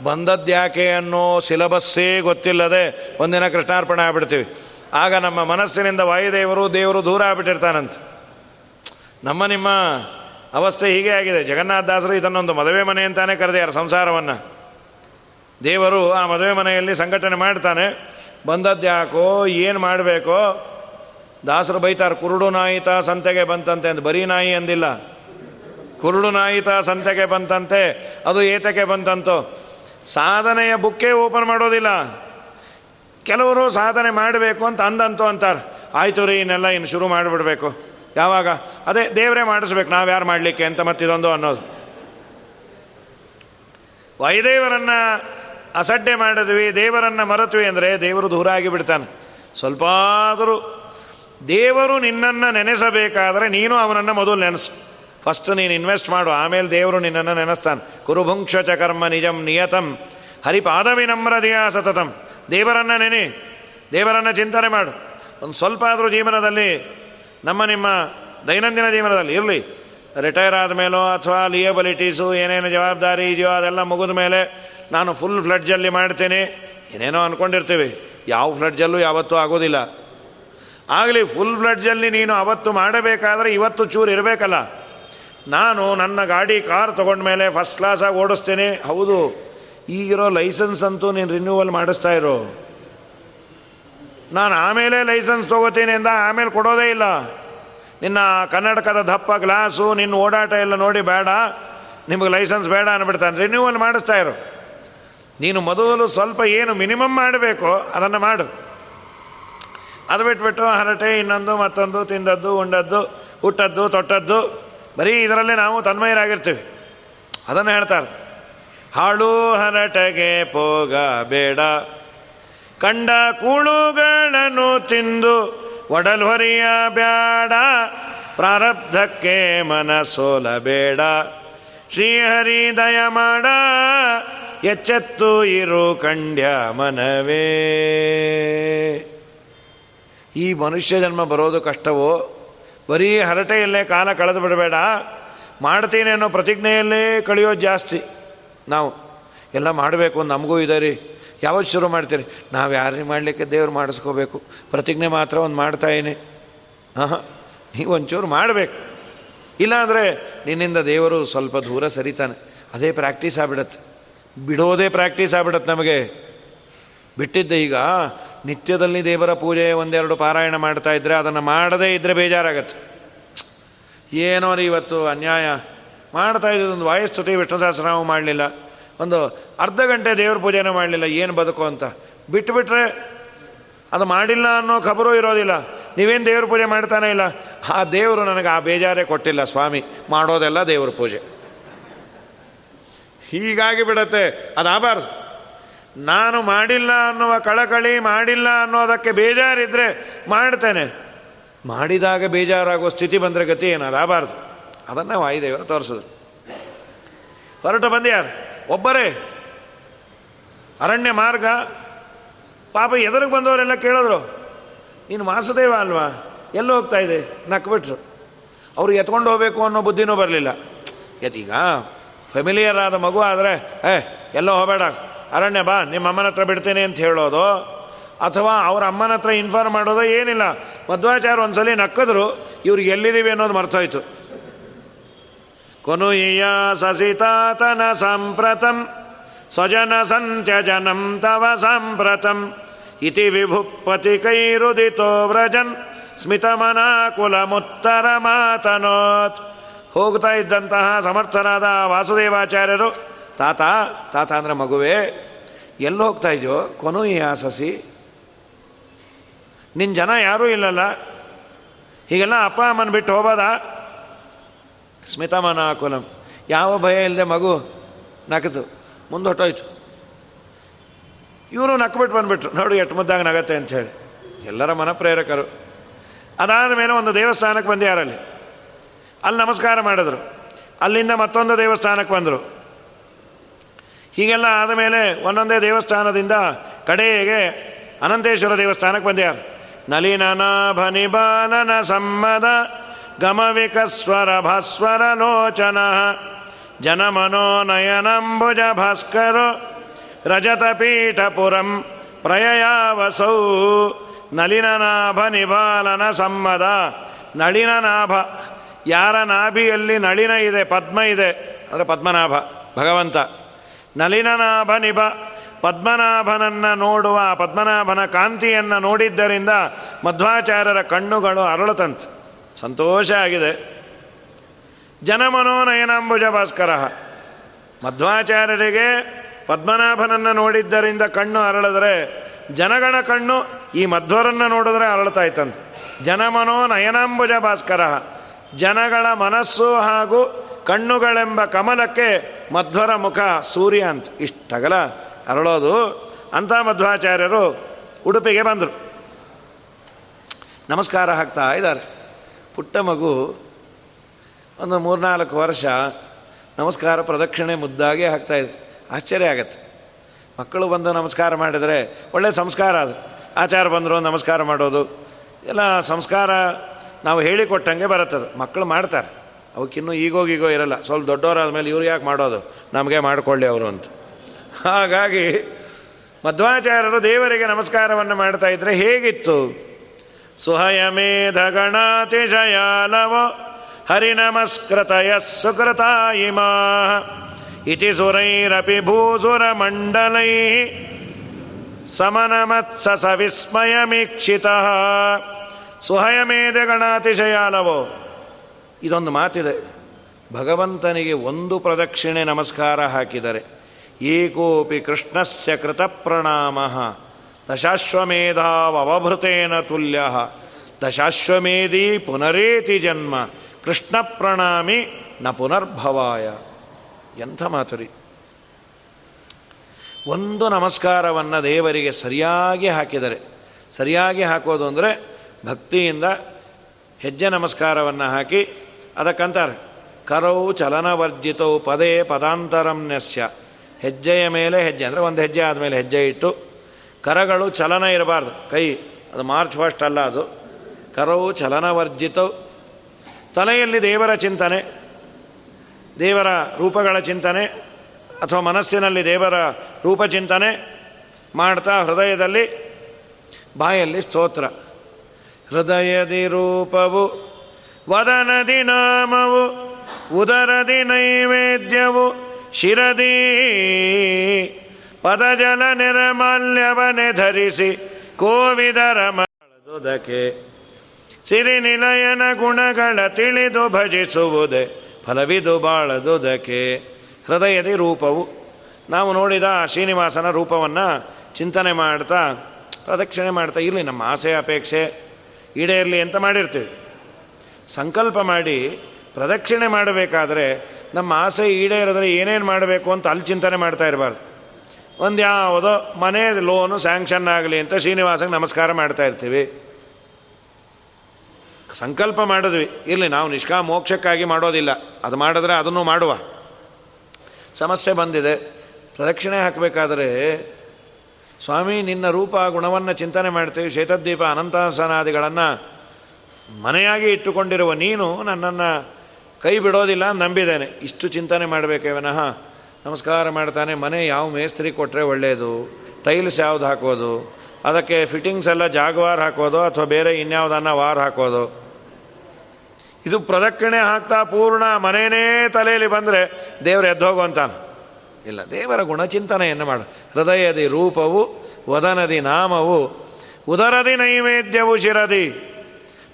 ಬಂದದ್ಯಾಕೆ ಅನ್ನೋ ಸಿಲಬಸ್ಸೇ ಗೊತ್ತಿಲ್ಲದೆ ಒಂದಿನ ಕೃಷ್ಣಾರ್ಪಣೆ ಆಗ್ಬಿಡ್ತೀವಿ. ಆಗ ನಮ್ಮ ಮನಸ್ಸಿನಿಂದ ವಾಯುದೇವರು, ದೇವರು ದೂರ ಆಗ್ಬಿಟ್ಟಿರ್ತಾನಂತ. ನಮ್ಮ ನಿಮ್ಮ ಅವಸ್ಥೆ ಹೀಗೆ ಆಗಿದೆ. ಜಗನ್ನಾಥದಾಸರು ಇದನ್ನೊಂದು ಮದುವೆ ಮನೆ ಅಂತಾನೆ ಕರೆದಿದ್ದಾರೆ ಸಂಸಾರವನ್ನು. ದೇವರು ಆ ಮದುವೆ ಮನೆಯಲ್ಲಿ ಸಂಘಟನೆ ಮಾಡ್ತಾನೆ. ಬಂದದ್ಯಾಕೋ ಏನು ಮಾಡಬೇಕೋ ದಾಸರು ಬೈತಾರೆ, ಕುರುಡು ನಾಯಿತ ಸಂತೆಗೆ ಬಂತಂತೆ ಅಂತ ಬರೀ ನಾಯಿ ಅಂದಿಲ್ಲ. ಕುರುಡು ನಾಯಿತ ಸಂತೆಗೆ ಬಂತಂತೆ, ಅದು ಏತಕ್ಕೆ ಬಂತಂತೋ. ಸಾಧನೆಯ ಬುಕ್ಕೇ ಓಪನ್ ಮಾಡೋದಿಲ್ಲ. ಕೆಲವರು ಸಾಧನೆ ಮಾಡಬೇಕು ಅಂತ ಅಂದಂತು ಅಂತಾರೆ. ಆಯ್ತು ರೀ, ಇನ್ನೆಲ್ಲ ಇನ್ನು ಶುರು ಮಾಡಿಬಿಡ್ಬೇಕು. ಯಾವಾಗ? ಅದೇ ದೇವರೇ ಮಾಡಿಸ್ಬೇಕು, ನಾವು ಯಾರು ಮಾಡಲಿಕ್ಕೆ ಅಂತ ಮತ್ತಿದೊಂದು ಅನ್ನೋದು. ವೈದೇವರನ್ನ ಅಸಡ್ಡೆ ಮಾಡಿದ್ವಿ, ದೇವರನ್ನು ಮರೆತ್ವಿ ಅಂದರೆ ದೇವರು ದೂರ ಆಗಿಬಿಡ್ತಾನೆ ಸ್ವಲ್ಪ ಆದರೂ ದೇವರು ನಿನ್ನನ್ನು ನೆನೆಸಬೇಕಾದರೆ ನೀನು ಅವನನ್ನು ಮೊದಲು ನೆನೆಸು. ಫಸ್ಟ್ ನೀನು ಇನ್ವೆಸ್ಟ್ ಮಾಡು, ಆಮೇಲೆ ದೇವರು ನಿನ್ನನ್ನು ನೆನೆಸ್ತಾನೆ. ಕುರುಭುಂಕ್ಷ ಚ ಕರ್ಮ ನಿಜಂ ನಿಯತಂ. ಹರಿಪಾದವಿನಮ್ರದೆಯ ಸತತಂ. ದೇವರನ್ನು ನೆನೆ, ದೇವರನ್ನು ಚಿಂತನೆ ಮಾಡು. ಒಂದು ಸ್ವಲ್ಪ ಆದರೂ ಜೀವನದಲ್ಲಿ, ನಮ್ಮ ನಿಮ್ಮ ದೈನಂದಿನ ಜೀವನದಲ್ಲಿ ಇರಲಿ. ರಿಟೈರ್ ಆದ ಮೇಲೋ ಅಥವಾ ಲಿಯಬಲಿಟೀಸು ಏನೇನು ಜವಾಬ್ದಾರಿ ಇದೆಯೋ ಅದೆಲ್ಲ ಮುಗಿದ ಮೇಲೆ ನಾನು ಫುಲ್ ಫ್ಲಡ್ಜಲ್ಲಿ ಮಾಡ್ತೇನೆ. ಏನೇನೋ ಅಂದ್ಕೊಂಡಿರ್ತೀವಿ ಯಾವ ಫ್ಲಡ್ಜಲ್ಲೂ ಯಾವತ್ತೂ ಆಗೋದಿಲ್ಲ. ಆಗಲಿ ಫುಲ್ ಫ್ಲಡ್ಜಲ್ಲಿ ನೀನು ಅವತ್ತು ಮಾಡಬೇಕಾದ್ರೆ ಇವತ್ತು ಚೂರು ಇರಬೇಕಲ್ಲ. ನಾನು ನನ್ನ ಗಾಡಿ, ಕಾರ್ ಮೇಲೆ ಫಸ್ಟ್ ಕ್ಲಾಸಾಗಿ ಓಡಿಸ್ತೇನೆ. ಹೌದು, ಈಗಿರೋ ಲೈಸೆನ್ಸ್ ಅಂತೂ ನೀನು ರಿನ್ಯೂವಲ್ ಮಾಡಿಸ್ತಾ ಇರೋ. ನಾನು ಆಮೇಲೆ ಲೈಸೆನ್ಸ್ ತೊಗೋತೀನಿ ಅಂದ, ಆಮೇಲೆ ಕೊಡೋದೇ ಇಲ್ಲ. ನಿನ್ನ ಕನ್ನಡಕದ ದಪ್ಪ ಗ್ಲಾಸು ನಿನ್ನ ಓಡಾಟ ಎಲ್ಲ ನೋಡಿ ಬೇಡ. ನಿಮಗೆ ಲೈಸೆನ್ಸ್ ಬೇಡ ಅನ್ಬಿಡ್ತಾನೆ. ರಿನ್ಯೂವಲ್ ಮಾಡಿಸ್ತಾ ಇರು. ನೀನು ಮೊದಲು ಸ್ವಲ್ಪ ಏನು ಮಿನಿಮಮ್ ಮಾಡಬೇಕು ಅದನ್ನು ಮಾಡು. ಅದು ಬಿಟ್ಬಿಟ್ಟು ಹರಟೆ ಇನ್ನೊಂದು, ಮತ್ತೊಂದು, ತಿಂದದ್ದು, ಉಂಡದ್ದು, ಹುಟ್ಟದ್ದು, ತೊಟ್ಟದ್ದು. ಬರೀ ಇದರಲ್ಲೇ ನಾವು ತನ್ಮಯರಾಗಿರ್ತೀವಿ. ಅದನ್ನು ಹೇಳ್ತಾರೆ. ಹಾಳು ಹರಟೆಗೆ ಪೋಗ ಬೇಡ. ಕಂಡ ಕೂಳುಗಳನ್ನು ತಿಂದು ಒಡಲ್ವರಿಯ ಬ್ಯಾಡ. ಪ್ರಾರಬ್ಧಕ್ಕೆ ಮನಸೋಲಬೇಡ ಶ್ರೀಹರಿ ದಯ ಮಾಡ. ಎಚ್ಚೆತ್ತು ಇರು ಕಂಡ್ಯ ಮನವೇ. ಈ ಮನುಷ್ಯ ಜನ್ಮ ಬರೋದು ಕಷ್ಟವೋ? ಬರೀ ಹರಟೆಯಲ್ಲೇ ಕಾಲ ಕಳೆದು ಬಿಡಬೇಡ. ಮಾಡ್ತೀನಿ ಅನ್ನೋ ಪ್ರತಿಜ್ಞೆಯಲ್ಲೇ ಕಳೆಯೋದು ಜಾಸ್ತಿ. ನಾವು ಎಲ್ಲ ಮಾಡಬೇಕು, ನಮಗೂ ಇದೆ ರೀ. ಯಾವತ್ತು ಶುರು ಮಾಡ್ತೀರಿ? ನಾವು ಯಾರನ್ನ ಮಾಡಲಿಕ್ಕೆ ದೇವ್ರು ಮಾಡಿಸ್ಕೋಬೇಕು? ಪ್ರತಿಜ್ಞೆ ಮಾತ್ರ ಒಂದು ಮಾಡ್ತಾಯಿನಿ ಹಾಂ ನೀವು ಒಂಚೂರು ಮಾಡಬೇಕು. ಇಲ್ಲಾಂದರೆ ನಿನ್ನಿಂದ ದೇವರು ಸ್ವಲ್ಪ ದೂರ ಸರಿತಾನೆ. ಅದೇ ಪ್ರಾಕ್ಟೀಸ್ ಆಗ್ಬಿಡತ್ತೆ. ಬಿಡೋದೇ ಪ್ರಾಕ್ಟೀಸ್ ಆಗ್ಬಿಡತ್ತೆ ನಮಗೆ. ಬಿಟ್ಟಿದ್ದೆ ಈಗ ನಿತ್ಯದಲ್ಲಿ ದೇವರ ಪೂಜೆ ಒಂದೆರಡು ಪಾರಾಯಣ ಮಾಡ್ತಾ ಇದ್ದರೆ ಅದನ್ನು ಮಾಡದೇ ಇದ್ದರೆ ಬೇಜಾರಾಗತ್ತೆ. ಏನೋ ರೀ ಇವತ್ತು ಅನ್ಯಾಯ ಮಾಡ್ತಾ ಇದ್ದೊಂದು ವಾಯಸ್ತುತಿ ವಿಷ್ಣು ಸಹಸ್ರನಾಮ ಮಾಡಲಿಲ್ಲ. ಒಂದು ಅರ್ಧ ಗಂಟೆ ದೇವ್ರ ಪೂಜೆನೂ ಮಾಡಲಿಲ್ಲ. ಏನು ಬದುಕು ಅಂತ. ಬಿಟ್ಟುಬಿಟ್ರೆ ಅದು ಮಾಡಿಲ್ಲ ಅನ್ನೋ ಖಬರು ಇರೋದಿಲ್ಲ. ನೀವೇನು ದೇವ್ರ ಪೂಜೆ ಮಾಡ್ತಾನೆ ಇಲ್ಲ. ಆ ದೇವರು ನನಗೆ ಆ ಬೇಜಾರೇ ಕೊಟ್ಟಿಲ್ಲ ಸ್ವಾಮಿ. ಮಾಡೋದೆಲ್ಲ ದೇವ್ರ ಪೂಜೆ. ಹೀಗಾಗಿ ಬಿಡತ್ತೆ. ಅದಾಗಬಾರ್ದು ನಾನು ಮಾಡಿಲ್ಲ ಅನ್ನುವ ಕಳಕಳಿ ಮಾಡಿಲ್ಲ ಅನ್ನೋದಕ್ಕೆ ಬೇಜಾರಿದ್ರೆ ಮಾಡ್ತೇನೆ. ಮಾಡಿದಾಗ ಬೇಜಾರಾಗುವ ಸ್ಥಿತಿ ಬಂದರೆ ಗತಿ ಏನು ಅದಾಗಬಾರ್ದು ಅದನ್ನು ವಾಯುದೇವರು ತೋರಿಸಿದ್ರು. ಹೊರಟು ಬಂದ್ಯಾರು ಒಬ್ಬರೇ. ಅರಣ್ಯ ಮಾರ್ಗ. ಪಾಪ ಎದುರಿಗೆ ಬಂದವರೆಲ್ಲ ಕೇಳಿದ್ರು. ನೀನು ವಾಸುದೇವ ಅಲ್ವಾ? ಎಲ್ಲಿ ಹೋಗ್ತಾ ಇದೆ? ನಕ್ಬಿಟ್ರು. ಅವ್ರು ಎತ್ಕೊಂಡು ಹೋಗಬೇಕು ಅನ್ನೋ ಬುದ್ಧಿನೂ ಬರಲಿಲ್ಲ. ಯತೀಗ ಫೆಮಿಲಿಯರ್ ಆದ ಮಗು ಆದರೆ, ಏ, ಎಲ್ಲೋ ಹೋಗಬೇಡ. ಅರಣ್ಯ ಬಾ, ನಿಮ್ಮ ಅಮ್ಮನ ಹತ್ರ ಬಿಡ್ತೇನೆ ಅಂತ ಹೇಳೋದು. ಅಥವಾ ಅವ್ರ ಅಮ್ಮನ ಹತ್ರ ಇನ್ಫಾರ್ಮ್ ಮಾಡೋದು ಏನಿಲ್ಲ. ಮಧ್ವಾಚಾರ್ಯ ಒಂದ್ಸಲಿ ನಕ್ಕಿದ್ರು, ಇವ್ರಿಗೆ ಎಲ್ಲಿದ್ದೀವಿ ಅನ್ನೋದು ಮರ್ತೋಯ್ತು. ಕೊನುಯ್ಯ ಸಸಿತಾತನ ಸಂಪ್ರತಂ, ಸ್ವಜನ ಸಂತ್ಯಜನಂ ತವ ಸಂಪ್ರತಂ, ಇತಿ ವಿಭುಪತಿ ಕೈರುದಿತೋ ವ್ರಜನ್, ಸ್ಮಿತಮನಾ ಮುತ್ತರ ಮಾತನೋತ್. ಹೋಗ್ತಾ ಇದ್ದಂತಹ ಸಮರ್ಥರಾದ ವಾಸುದೇವಾಚಾರ್ಯರು ತಾತ ತಾತ ಅಂದರೆ ಮಗುವೇ, ಎಲ್ಲಿ ಹೋಗ್ತಾ ಇದೆಯೋ ಕೊನು ಈ ಆಸಸಿ ನಿನ್ನ ಜನ ಯಾರೂ ಇಲ್ಲಲ್ಲ? ಹೀಗೆಲ್ಲ ಅಪ್ಪ, ಅಮ್ಮನ ಬಿಟ್ಟು ಹೋಗೋದ? ಸ್ಮಿತಮನ ಕುಲಂ ಯಾವ ಭಯ ಇಲ್ಲದೆ ಮಗು ನಕ್ಕಿತು ಮುಂದೆ ಹೊಟ್ಟೋಯ್ತು ಇವರು ನಕ್ಬಿಟ್ಟು ಬಂದುಬಿಟ್ರು. ನೋಡು ಎಟ್ಟು ಮುದ್ದಾಗ ನಗತ್ತೆ ಅಂಥೇಳಿ ಎಲ್ಲರ ಮನಪ್ರೇರಕರು. ಅದಾದ ಮೇಲೆ ಒಂದು ದೇವಸ್ಥಾನಕ್ಕೆ ಬಂದು ಯಾರಲ್ಲಿ? ಅಲ್ಲಿ ನಮಸ್ಕಾರ ಮಾಡಿದ್ರು. ಅಲ್ಲಿಂದ ಮತ್ತೊಂದು ದೇವಸ್ಥಾನಕ್ಕೆ ಬಂದರು. ಹೀಗೆಲ್ಲ ಆದಮೇಲೆ ಒಂದೊಂದೇ ದೇವಸ್ಥಾನದಿಂದ ಕಡೆಗೆ ಅನಂತೇಶ್ವರ ದೇವಸ್ಥಾನಕ್ಕೆ ಬಂದ್ಯಾರು. ನಲಿನನಾಭ ನಿಬಾನನ ಸಮ್ಮದ ಗಮವಿಕಸ್ವರ ಭಾಸ್ವರ ಲೋಚನ ಜನಮನೋನಯನಂಬುಜ ರಜತ ರಜತಪೀಠಪುರಂ ಪ್ರಯಯಾವಸೌ ನಳಿನನಾಭ ನಿಬಾಲನ ಸಮ್ಮದ ನಳಿನನಾಭ. ಯಾರ ನಾಭಿಯಲ್ಲಿ ನಳಿನ ಇದೆ, ಪದ್ಮ ಇದೆ, ಅಂದರೆ ಪದ್ಮನಾಭ, ಭಗವಂತ. ನಲಿನನಾಭ ನಿಭ ಪದ್ಮನಾಭನನ್ನು ನೋಡುವ, ಪದ್ಮನಾಭನ ಕಾಂತಿಯನ್ನು ನೋಡಿದ್ದರಿಂದ ಮಧ್ವಾಚಾರ್ಯರ ಕಣ್ಣುಗಳು ಅರಳುತ್ತಂತೆ. ಸಂತೋಷ ಆಗಿದೆ. ಜನಮನೋನಯನಾಂಬುಜ ಭಾಸ್ಕರ, ಮಧ್ವಾಚಾರ್ಯರಿಗೆ ಪದ್ಮನಾಭನನ್ನು ನೋಡಿದ್ದರಿಂದ ಕಣ್ಣು ಅರಳಿದ್ರೆ, ಜನಗಣ ಕಣ್ಣು ಈ ಮಧ್ವರನ್ನು ನೋಡಿದ್ರೆ ಅರಳತಾ ಇತ್ತಂತೆ. ಜನಮನೋ ನಯನಾಂಬುಜ ಭಾಸ್ಕರ, ಜನಗಳ ಮನಸ್ಸು ಹಾಗೂ ಕಣ್ಣುಗಳೆಂಬ ಕಮಲಕ್ಕೆ ಮಧ್ವರ ಮುಖ ಸೂರ್ಯ ಅಂತ. ಇಷ್ಟಗಲ ಅರಳೋದು. ಅಂಥ ಮಧ್ವಾಚಾರ್ಯರು ಉಡುಪಿಗೆ ಬಂದರು. ನಮಸ್ಕಾರ ಹಾಕ್ತಾ ಇದ್ದಾರೆ. ಪುಟ್ಟ ಮಗು ಒಂದು ಮೂರ್ನಾಲ್ಕು ವರ್ಷ ನಮಸ್ಕಾರ ಪ್ರದಕ್ಷಿಣೆ ಮುದ್ದಾಗಿ ಇದೆ. ಆಶ್ಚರ್ಯ ಆಗತ್ತೆ. ಮಕ್ಕಳು ಬಂದು ನಮಸ್ಕಾರ ಮಾಡಿದರೆ ಒಳ್ಳೆಯ ಸಂಸ್ಕಾರ ಅದು. ಆಚಾರ ಬಂದರು, ನಮಸ್ಕಾರ ಮಾಡೋದು. ಎಲ್ಲ ಸಂಸ್ಕಾರ ನಾವು ಹೇಳಿಕೊಟ್ಟಂಗೆ ಬರುತ್ತದು. ಮಕ್ಕಳು ಮಾಡ್ತಾರೆ. ಅವಕ್ಕಿನ್ನೂ ಈಗೋಗಿಗೋ ಇರಲ್ಲ. ಸ್ವಲ್ಪ ದೊಡ್ಡವರಾದ ಮೇಲೆ ಇವ್ರು ಯಾಕೆ ಮಾಡೋದು? ನಮಗೆ ಮಾಡಿಕೊಳ್ಳಿ ಅವರು ಅಂತ. ಹಾಗಾಗಿ ಮಧ್ವಾಚಾರ್ಯರು ದೇವರಿಗೆ ನಮಸ್ಕಾರವನ್ನು ಮಾಡ್ತಾ ಇದ್ರೆ ಹೇಗಿತ್ತು? ಸುಹಯಮೇಧ ಹರಿ ಹರಿನಮಸ್ಕೃತಯ ಸುಕೃತ ಇಮಾ ಇತಿ ಸುರೈರಪಿ ಭೂಸುರಮಂಡಲೈ ಸಮನಮತ್ಸ ಸವಿಸ್ಮಯಮೀಕ್ಷಿತ. ಸುಹಯಮೇಧ ಗಣಾತಿಶಯಾಲವೋ ಇದೊಂದು ಮಾತಿದೆ. ಭಗವಂತನಿಗೆ ಒಂದು ಪ್ರದಕ್ಷಿಣೆ ನಮಸ್ಕಾರ ಹಾಕಿದರೆ, ಏಕೋಪಿ ಕೃಷ್ಣಸ್ಯ ಕೃತ ಪ್ರಣಾಮ ದಶಾಶ್ವಮೇಧಾವಭೃತೇನ ತುಲ್ಯ, ದಶಾಶ್ವಮೇಧಿ ಪುನರೇತಿ ಜನ್ಮ, ಕೃಷ್ಣ ಪ್ರಣಾಮಿ ನ ಪುನರ್ಭವಾಯ. ಎಂಥ ಮಾತುರಿ. ಒಂದು ನಮಸ್ಕಾರವನ್ನು ದೇವರಿಗೆ ಸರಿಯಾಗಿ ಹಾಕಿದರೆ, ಸರಿಯಾಗಿ ಹಾಕೋದು ಅಂದರೆ ಭಕ್ತಿಯಿಂದ ಹೆಜ್ಜೆ ನಮಸ್ಕಾರವನ್ನು ಹಾಕಿ ಅದಕ್ಕಂತಾರೆ, ಕರೌ ಚಲನವರ್ಜಿತವು ಪದೇ ಪದಾಂತರಂನ್ಯಸ್ಯ ಹೆಜ್ಜೆಯ ಮೇಲೆ ಹೆಜ್ಜೆ, ಅಂದರೆ ಒಂದು ಹೆಜ್ಜೆ ಆದಮೇಲೆ ಹೆಜ್ಜೆ ಇಟ್ಟು, ಕರಗಳು ಚಲನ ಇರಬಾರ್ದು. ಕೈ, ಅದು ಮಾರ್ಚ್ ಫಸ್ಟ್ ಅಲ್ಲ ಅದು. ಕರವು ಚಲನವರ್ಜಿತವು ತಲೆಯಲ್ಲಿ ದೇವರ ಚಿಂತನೆ, ದೇವರ ರೂಪಗಳ ಚಿಂತನೆ, ಅಥವಾ ಮನಸ್ಸಿನಲ್ಲಿ ದೇವರ ರೂಪ ಚಿಂತನೆ ಮಾಡ್ತಾ ಹೃದಯದಲ್ಲಿ ಬಾಯಲ್ಲಿ ಸ್ತೋತ್ರ. ಹೃದಯದಿ ರೂಪವು ವದನದಿ ನಾಮವು ಉದರದಿ ನೈವೇದ್ಯವು ಶಿರದಿ. ಪದಜಲ ನಿರ್ಮಾಲ್ಯವನೆ ಧರಿಸಿ ಕೋವಿದರ ಮಾಡದುದಕ್ಕೆ ಸಿರಿನಿಲಯನ ಗುಣಗಳ ತಿಳಿದು ಭಜಿಸುವುದೇ, ಫಲವಿದು ಬಾಳದುದಕ್ಕೆ ಹೃದಯದಿ ರೂಪವು, ನಾವು ನೋಡಿದ ಶ್ರೀನಿವಾಸನ ರೂಪವನ್ನು ಚಿಂತನೆ ಮಾಡ್ತಾ, ಪ್ರದಕ್ಷಿಣೆ ಮಾಡ್ತಾ, ಇರಲಿ ನಮ್ಮ ಆಸೆ, ಅಪೇಕ್ಷೆ, ಈಡೇರಲಿ ಅಂತ ಮಾಡಿರ್ತೀವಿ. ಸಂಕಲ್ಪ ಮಾಡಿ ಪ್ರದಕ್ಷಿಣೆ ಮಾಡಬೇಕಾದ್ರೆ ನಮ್ಮ ಆಸೆ ಈಡೇ ಇರೋದ್ರೆ ಏನೇನು ಮಾಡಬೇಕು ಅಂತ ಅಲ್ಲಿ ಚಿಂತನೆ ಮಾಡ್ತಾ ಇರಬಾರ್ದು. ಒಂದು ಯಾವುದೋ ಮನೆ ಲೋನು ಸ್ಯಾಂಕ್ಷನ್ ಆಗಲಿ ಅಂತ ಶ್ರೀನಿವಾಸಕ್ಕೆ ನಮಸ್ಕಾರ ಮಾಡ್ತಾ ಇರ್ತೀವಿ. ಸಂಕಲ್ಪ ಮಾಡಿದ್ವಿ. ಇರಲಿ, ನಾವು ನಿಷ್ಕಾ ಮೋಕ್ಷಕ್ಕಾಗಿ ಮಾಡೋದಿಲ್ಲ. ಅದು ಮಾಡಿದ್ರೆ ಅದನ್ನು ಮಾಡುವ. ಸಮಸ್ಯೆ ಬಂದಿದೆ. ಪ್ರದಕ್ಷಿಣೆ ಹಾಕಬೇಕಾದ್ರೆ ಸ್ವಾಮಿ, ನಿನ್ನ ರೂಪ, ಗುಣವನ್ನು ಚಿಂತನೆ ಮಾಡ್ತೀವಿ. ಶೇತದ್ದೀಪ ಅನಂತಾಸನಾದಿಗಳನ್ನು ಮನೆಯಾಗಿ ಇಟ್ಟುಕೊಂಡಿರುವ ನೀನು ನನ್ನನ್ನು ಕೈ ಬಿಡೋದಿಲ್ಲ ನಂಬಿದ್ದೇನೆ. ಇಷ್ಟು ಚಿಂತನೆ ಮಾಡಬೇಕೇ ವಿನಃ. ನಮಸ್ಕಾರ ಮಾಡ್ತಾನೆ, ಮನೆ ಯಾವ ಮೇಸ್ತ್ರಿ ಕೊಟ್ಟರೆ ಒಳ್ಳೆಯದು ಟೈಲ್ಸ್ ಯಾವ್ದು ಹಾಕೋದು? ಅದಕ್ಕೆ ಫಿಟ್ಟಿಂಗ್ಸ್ ಎಲ್ಲ ಜಾಗವಾರ್ ಹಾಕೋದು ಅಥವಾ ಬೇರೆ ಇನ್ಯಾವುದನ್ನು ವಾರ್ ಹಾಕೋದು? ಇದು ಪ್ರದಕ್ಷಿಣೆ ಹಾಕ್ತಾ ಪೂರ್ಣ ಮನೆಯೇ ತಲೆಯಲ್ಲಿ ಬಂದರೆ ದೇವರು ಎದ್ದೋಗು ಇಲ್ಲ, ದೇವರ ಗುಣಚಿಂತನೆಯನ್ನು ಮಾಡು. ಹೃದಯದಿ ರೂಪವು, ವದನದಿ ನಾಮವು, ಉದರದಿ ನೈವೇದ್ಯವು ಶಿರದಿ.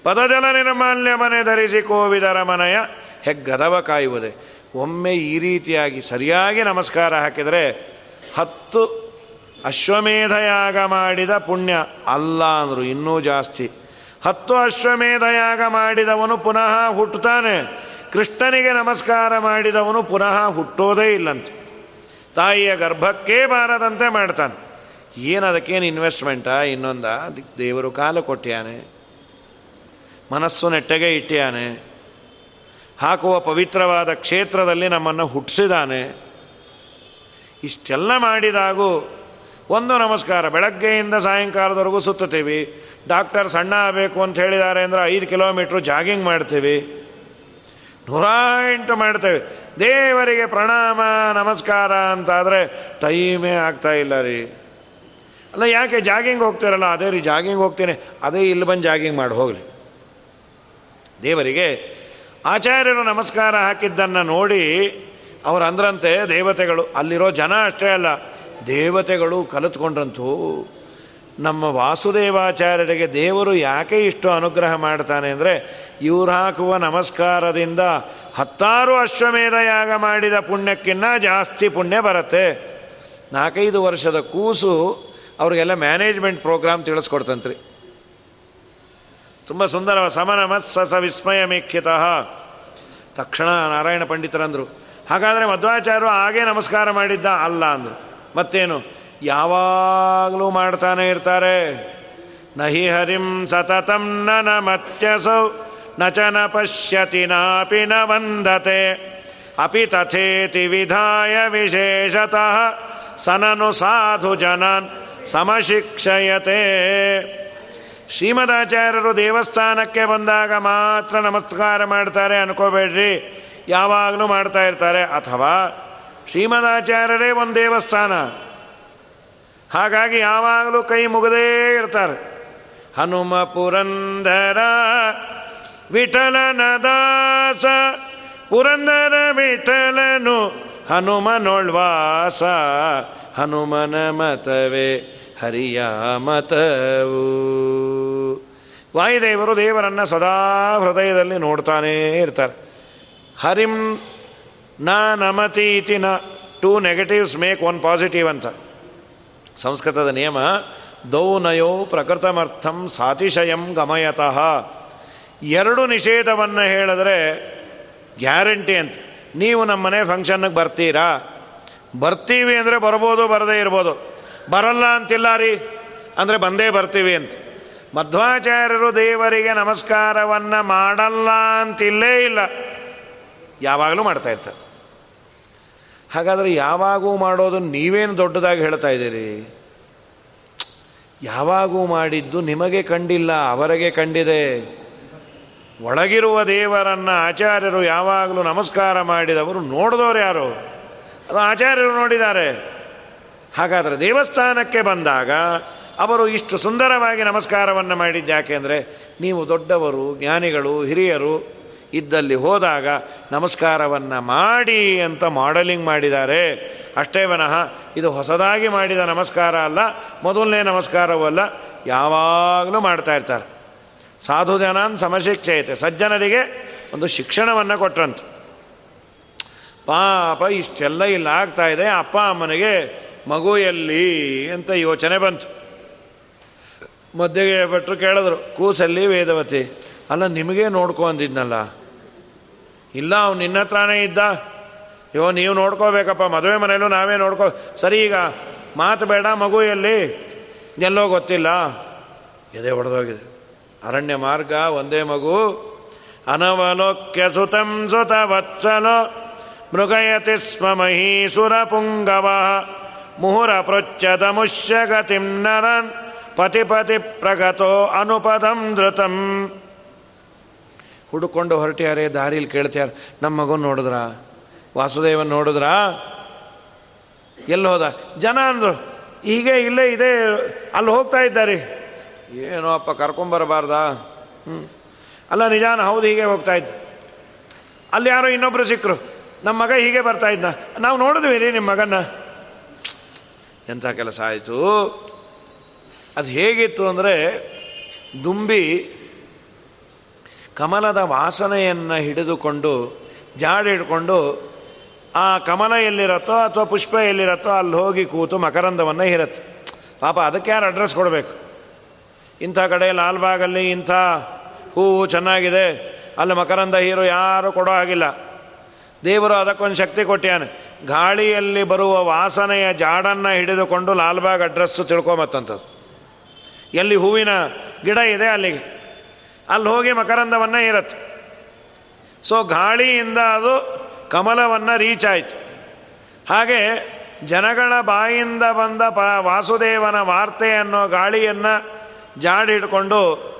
ಪದಜಲ ನಿರ್ಮಾಲ್ಯ ಮನೆ ಧರಿಸಿ ಕೋವಿದರ ಮನೆಯ ಹೆಗ್ಗದವ ಕಾಯುವುದೇ. ಒಮ್ಮೆ ಈ ರೀತಿಯಾಗಿ ಸರಿಯಾಗಿ ನಮಸ್ಕಾರ ಹಾಕಿದರೆ ಹತ್ತು ಅಶ್ವಮೇಧಯಾಗ ಮಾಡಿದ ಪುಣ್ಯ ಅಲ್ಲ ಅಂದರು ಇನ್ನೂ ಜಾಸ್ತಿ. ಹತ್ತು ಅಶ್ವಮೇಧಯಾಗ ಮಾಡಿದವನು ಪುನಃ ಹುಟ್ಟುತ್ತಾನೆ. ಕೃಷ್ಣನಿಗೆ ನಮಸ್ಕಾರ ಮಾಡಿದವನು ಪುನಃ ಹುಟ್ಟೋದೇ ಇಲ್ಲಂತೆ. ತಾಯಿಯ ಗರ್ಭಕ್ಕೇ ಬಾರದಂತೆ ಮಾಡ್ತಾನೆ. ಏನು ಅದಕ್ಕೇನು ಇನ್ವೆಸ್ಟ್ಮೆಂಟಾ ಇನ್ನೊಂದ ದೇವರು ಕಾಲು ಕೊಟ್ಟಿಯಾನೆ ಮನಸ್ಸು ನೆಟ್ಟಗೆ ಇಟ್ಟಿಯಾನೆ. ಹಾಕುವ ಪವಿತ್ರವಾದ ಕ್ಷೇತ್ರದಲ್ಲಿ ನಮ್ಮನ್ನು ಹುಟ್ಟಿಸಿದಾನೆ. ಇಷ್ಟೆಲ್ಲ ಮಾಡಿದಾಗೂ ಒಂದು ನಮಸ್ಕಾರ, ಬೆಳಗ್ಗೆಯಿಂದ ಸಾಯಂಕಾಲದವರೆಗೂ ಸುತ್ತುತ್ತೀವಿ. ಡಾಕ್ಟರ್ ಸಣ್ಣ ಆಗಬೇಕು ಅಂತ ಹೇಳಿದ್ದಾರೆ ಅಂದರೆ ಐದು ಕಿಲೋಮೀಟ್ರ್ ಜಾಗಿಂಗ್ ಮಾಡ್ತೀವಿ. ನೂರ ಎಂಟು ಮಾಡ್ತೇವೆ. ದೇವರಿಗೆ ಪ್ರಣಾಮ, ನಮಸ್ಕಾರ ಅಂತಾದರೆ ಟೈಮೇ ಆಗ್ತಾ ಇಲ್ಲ ರೀ. ಅಲ್ಲ, ಯಾಕೆ ಜಾಗಿಂಗ್ ಹೋಗ್ತೀರಲ್ಲ? ಅದೇ ರೀ, ಜಾಗಿಂಗ್ ಹೋಗ್ತೀನಿ. ಅದೇ ಇಲ್ಲಿ ಬಂದು ಜಾಗಿಂಗ್ ಮಾಡಿ, ಹೋಗಲಿ. ದೇವರಿಗೆ ಆಚಾರ್ಯರು ನಮಸ್ಕಾರ ಹಾಕಿದ್ದನ್ನು ನೋಡಿ ಅವರು ಅಂದ್ರಂತೆ ದೇವತೆಗಳು, ಅಲ್ಲಿರೋ ಜನ ಅಷ್ಟೇ ಅಲ್ಲ, ದೇವತೆಗಳು ಕಲಿತ್ಕೊಂಡ್ರಂತೂ ನಮ್ಮ ವಾಸುದೇವಾಚಾರ್ಯರಿಗೆ ದೇವರು ಯಾಕೆ ಇಷ್ಟು ಅನುಗ್ರಹ ಮಾಡ್ತಾನೆ ಅಂದರೆ ಇವ್ರು ಹಾಕುವ ನಮಸ್ಕಾರದಿಂದ ಹತ್ತಾರು ಅಶ್ವಮೇಧ ಯಾಗ ಮಾಡಿದ ಪುಣ್ಯಕ್ಕಿನ್ನ ಜಾಸ್ತಿ ಪುಣ್ಯ ಬರುತ್ತೆ. ನಾಲ್ಕೈದು ವರ್ಷದ ಕೂಸು ಅವರಿಗೆಲ್ಲ ಮ್ಯಾನೇಜ್ಮೆಂಟ್ ಪ್ರೋಗ್ರಾಮ್ ತಿಳಿಸ್ಕೊಡ್ತಂತ್ರಿ. ತುಂಬ ಸುಂದರ ಸಮನ ಮತ್ಸಸ ವಿಸ್ಮಯ ಮೇಖ್ಯತಃ ತಕ್ಷಣ ನಾರಾಯಣ ಪಂಡಿತರಂದರು. ಹಾಗಾದರೆ ಮಧ್ವಾಚಾರ್ಯರು ಹಾಗೇ ನಮಸ್ಕಾರ ಮಾಡಿದ್ದ ಅಲ್ಲ ಅಂದರು. ಮತ್ತೇನು? ಯಾವಾಗಲೂ ಮಾಡ್ತಾನೆ ಇರ್ತಾರೆ. ನಹಿ ಹರಿಂ ಸತತಂ ನ ಮತ್ಯಸೌ, ನ ಚ ನ ಪಶ್ಯತಿ ನಾಪಿ ನ ವಂದತೆ. ಅಪಿ ತಥೇತಿ ವಿಧಾಯ ವಿಶೇಷತಃ, ಸನನು ಸಾಧು ಜನಾನ್ ಸಮಶಿಕ್ಷಯತೆ. ಶ್ರೀಮದಾಚಾರ್ಯರು ದೇವಸ್ಥಾನಕ್ಕೆ ಬಂದಾಗ ಮಾತ್ರ ನಮಸ್ಕಾರ ಮಾಡ್ತಾರೆ ಅನ್ಕೋಬೇಡ್ರಿ. ಯಾವಾಗಲೂ ಮಾಡ್ತಾ ಇರ್ತಾರೆ. ಅಥವಾ ಶ್ರೀಮದಾಚಾರ್ಯರೇ ಒಂದು ದೇವಸ್ಥಾನ. ಹಾಗಾಗಿ ಯಾವಾಗಲೂ ಕೈ ಮುಗದೇ ಇರ್ತಾರೆ. ಹನುಮ ಪುರಂದರ ವಿಠಲನ ದಾಸ ಪುರಂದರ ವಿಠಲನು ಹನುಮನೊಳ್ವಾಸ, ಹನುಮನ ಮತವೇ ಹರಿಯ ಮತವು ವಾಯುದೇವರು ದೇವರನ್ನು ಸದಾ ಹೃದಯದಲ್ಲಿ ನೋಡ್ತಾನೇ ಇರ್ತಾರೆ. ಹರಿಂ ನ ನಮತಿ ಇತಿ ನ two negatives make one positive ಅಂತ. ಸಂಸ್ಕೃತದ ನಿಯಮ ದೌನಯೋ ಪ್ರಕೃತಮರ್ಥಂ ಸಾತಿಶಯಂ ಗಮಯತಃ. ಎರಡು ನಿಷೇಧವನ್ನು ಹೇಳಿದ್ರೆ ಗ್ಯಾರಂಟಿ ಅಂತ. ನೀವು ನಮ್ಮ ಮನೆ ಫಂಕ್ಷನ್ಗೆ ಬರ್ತೀರಾ? ಬರ್ತೀವಿ ಅಂದರೆ ಬರ್ಬೋದು, ಬರದೇ ಇರ್ಬೋದು. ಬರಲ್ಲ ಅಂತಿಲ್ಲ ರೀ. ಅಂದರೆ ಬಂದೇ ಬರ್ತೀವಿ ಅಂತ. ಮಧ್ವಾಚಾರ್ಯರು ದೇವರಿಗೆ ನಮಸ್ಕಾರವನ್ನು ಮಾಡಲ್ಲ ಅಂತಿಲ್ಲೇ ಇಲ್ಲ. ಯಾವಾಗಲೂ ಮಾಡ್ತಾ ಇರ್ತಾರೆ. ಹಾಗಾದರೆ ಯಾವಾಗೂ ಮಾಡೋದು ನೀವೇನು ದೊಡ್ಡದಾಗಿ ಹೇಳ್ತಾ ಇದ್ದೀರಿ? ಯಾವಾಗೂ ಮಾಡಿದ್ದು ನಿಮಗೆ ಕಂಡಿಲ್ಲ, ಅವರಿಗೆ ಕಂಡಿದೆ. ಒಳಗಿರುವ ದೇವರನ್ನು ಆಚಾರ್ಯರು ಯಾವಾಗಲೂ ನಮಸ್ಕಾರ ಮಾಡಿದವರು ನೋಡಿದವರು ಯಾರು? ಅದು ಆಚಾರ್ಯರು ನೋಡಿದ್ದಾರೆ. ಹಾಗಾದರೆ ದೇವಸ್ಥಾನಕ್ಕೆ ಬಂದಾಗ ಅವರು ಇಷ್ಟು ಸುಂದರವಾಗಿ ನಮಸ್ಕಾರವನ್ನು ಮಾಡಿದ್ದು ಅಂದರೆ ನೀವು ದೊಡ್ಡವರು, ಜ್ಞಾನಿಗಳು, ಹಿರಿಯರು ಇದ್ದಲ್ಲಿ ಹೋದಾಗ ನಮಸ್ಕಾರವನ್ನು ಮಾಡಿ ಅಂತ ಮಾಡಲಿಂಗ್ ಮಾಡಿದ್ದಾರೆ. ಅಷ್ಟೇ ವನಃ ಇದು ಹೊಸದಾಗಿ ಮಾಡಿದ ನಮಸ್ಕಾರ ಅಲ್ಲ, ಮೊದಲನೇ ನಮಸ್ಕಾರವೂ ಅಲ್ಲ, ಯಾವಾಗಲೂ ಮಾಡ್ತಾ ಇರ್ತಾರೆ. ಸಾಧು ಜನಾನ್ ಸಮಶಿಕ್ಷೆಯತೆ ಸಜ್ಜನರಿಗೆ ಒಂದು ಶಿಕ್ಷಣವನ್ನು ಕೊಟ್ರಂತ. ಪಾಪ ಇಷ್ಟೆಲ್ಲ ಇಲ್ಲ ಆಗ್ತಾ ಇದೆ, ಅಪ್ಪ ಅಮ್ಮನಿಗೆ ಮಗು ಎಲ್ಲಿ ಅಂತ ಯೋಚನೆ ಬಂತು. ಮಧ್ಯೆ ಭಟ್ರು ಕೇಳಿದ್ರು, ಕೂಸಲ್ಲಿ ವೇದವತಿ. ಅಲ್ಲ, ನಿಮಗೆ ನೋಡ್ಕೊ ಅಂದಿದ್ನಲ್ಲ. ಇಲ್ಲ, ಅವ್ನು ನಿನ್ನ ಹತ್ರನೇ ಇದ್ದ. ಅಯ್ಯೋ, ನೀವು ನೋಡ್ಕೋಬೇಕಪ್ಪ, ಮದುವೆ ಮನೆಯಲ್ಲೂ ನಾವೇ ನೋಡ್ಕೋ. ಸರಿ, ಈಗ, ಮಾತು ಬೇಡ ಮಗು ಎಲ್ಲಿ ಎಲ್ಲೋ ಗೊತ್ತಿಲ್ಲ. ಎದೆ ಹೊಡೆದೋಗಿದೆ ಅರಣ್ಯ ಮಾರ್ಗ, ಒಂದೇ ಮಗು. ಅನವಲೋಕ್ಯ ಸುತಂ ಸುತ ವತ್ಸಲೋ. ಮೃಗಯತಿ ಸ್ಮ ಮಹೀಸುರ ಪುಂಗವ. ಮುಹುರ ಪೃಚ್ಛದ ಮುಷ್ಯಗತಿಂ ನರನ್. ಪತಿ ಪತಿ ಪ್ರಗತೋ ಅನುಪದಂ ಧೃತಂ ಹುಡುಕೊಂಡು ಹೊರಟ್ಯಾರೆ, ದಾರಿಲಿ ಕೇಳ್ತ್ಯಾರ ನಮ್ಮ ಮಗನ ನೋಡಿದ್ರ? ವಾಸುದೇವನ್ ನೋಡಿದ್ರ? ಎಲ್ಲಿ ಹೋದ? ಜನ ಅಂದರು, ಹೀಗೆ ಇಲ್ಲೇ ಇದೆ, ಅಲ್ಲಿ ಹೋಗ್ತಾ ಇದ್ದಾರೆ. ಏನೋ ಅಪ್ಪ ಕರ್ಕೊಂಬರಬಾರ್ದ ಹ್ಞೂ ಅಲ್ಲ ನಿಜಾನ ಹೌದು, ಹೀಗೆ ಹೋಗ್ತಾ ಇದ್ದ. ಅಲ್ಲಿ ಯಾರೋ ಇನ್ನೊಬ್ಬರು ಸಿಕ್ಕರು ನಮ್ಮ ಮಗ ಹೀಗೆ ಬರ್ತಾ ಇದ್ದ ನಾವು ನೋಡಿದ್ವಿ ರೀ ನಿಮ್ಮ ಮಗನ ಎಂಥ ಕೆಲಸ ಆಯಿತು? ಅದು ಹೇಗಿತ್ತು ಅಂದರೆ ದುಂಬಿ ಕಮಲದ ವಾಸನೆಯನ್ನು ಹಿಡಿದುಕೊಂಡು ಜಾಡಿ ಹಿಡ್ಕೊಂಡು ಆ ಕಮಲ ಎಲ್ಲಿರತ್ತೋ ಅಥವಾ ಪುಷ್ಪ ಎಲ್ಲಿರತ್ತೋ ಅಲ್ಲಿ ಹೋಗಿ ಕೂತು ಮಕರಂದವನ್ನು ಹೀರತ್ತೆ ಪಾಪ ಅದಕ್ಕೆ ಯಾರು ಅಡ್ರೆಸ್ ಕೊಡಬೇಕು? ಇಂಥ ಕಡೆ ಲಾಲ್ಬಾಗಲ್ಲಿ ಇಂಥ ಹೂವು ಚೆನ್ನಾಗಿದೆ, ಅಲ್ಲಿ ಮಕರಂದ ಹೀರೋ ಯಾರು ಕೊಡೋ ಹಾಗಿಲ್ಲ. ದೇವರು ಅದಕ್ಕೊಂದು ಶಕ್ತಿ ಕೊಟ್ಟಿಯಾನೆ ಗಾಳಿಯಲ್ಲಿ ಬರುವ ವಾಸನೆಯ ಜಾಡನ್ನು ಹಿಡಿದುಕೊಂಡು ಲಾಲ್ಬಾಗ್ ಅಡ್ರೆಸ್ಸು ತಿಳ್ಕೊಂಬತ್ತಂಥದ್ದು ಎಲ್ಲಿ ಹೂವಿನ ಗಿಡ ಇದೆ ಅಲ್ಲಿಗೆ. ಅಲ್ಲಿ ಹೋಗಿ ಮಕರಂದವನ್ನು ಇರತ್ತೆ ಸೊ ಗಾಳಿಯಿಂದ ಅದು ಕಮಲವನ್ನು ರೀಚ್ ಆಯಿತು. ಹಾಗೆ ಜನಗಳ ಬಾಯಿಂದ ಬಂದ ಪ ವಾಸುದೇವನ ವಾರ್ತೆ ಅನ್ನೋ ಗಾಳಿಯನ್ನು ಜಾಡಿಡ್ಕೊಂಡು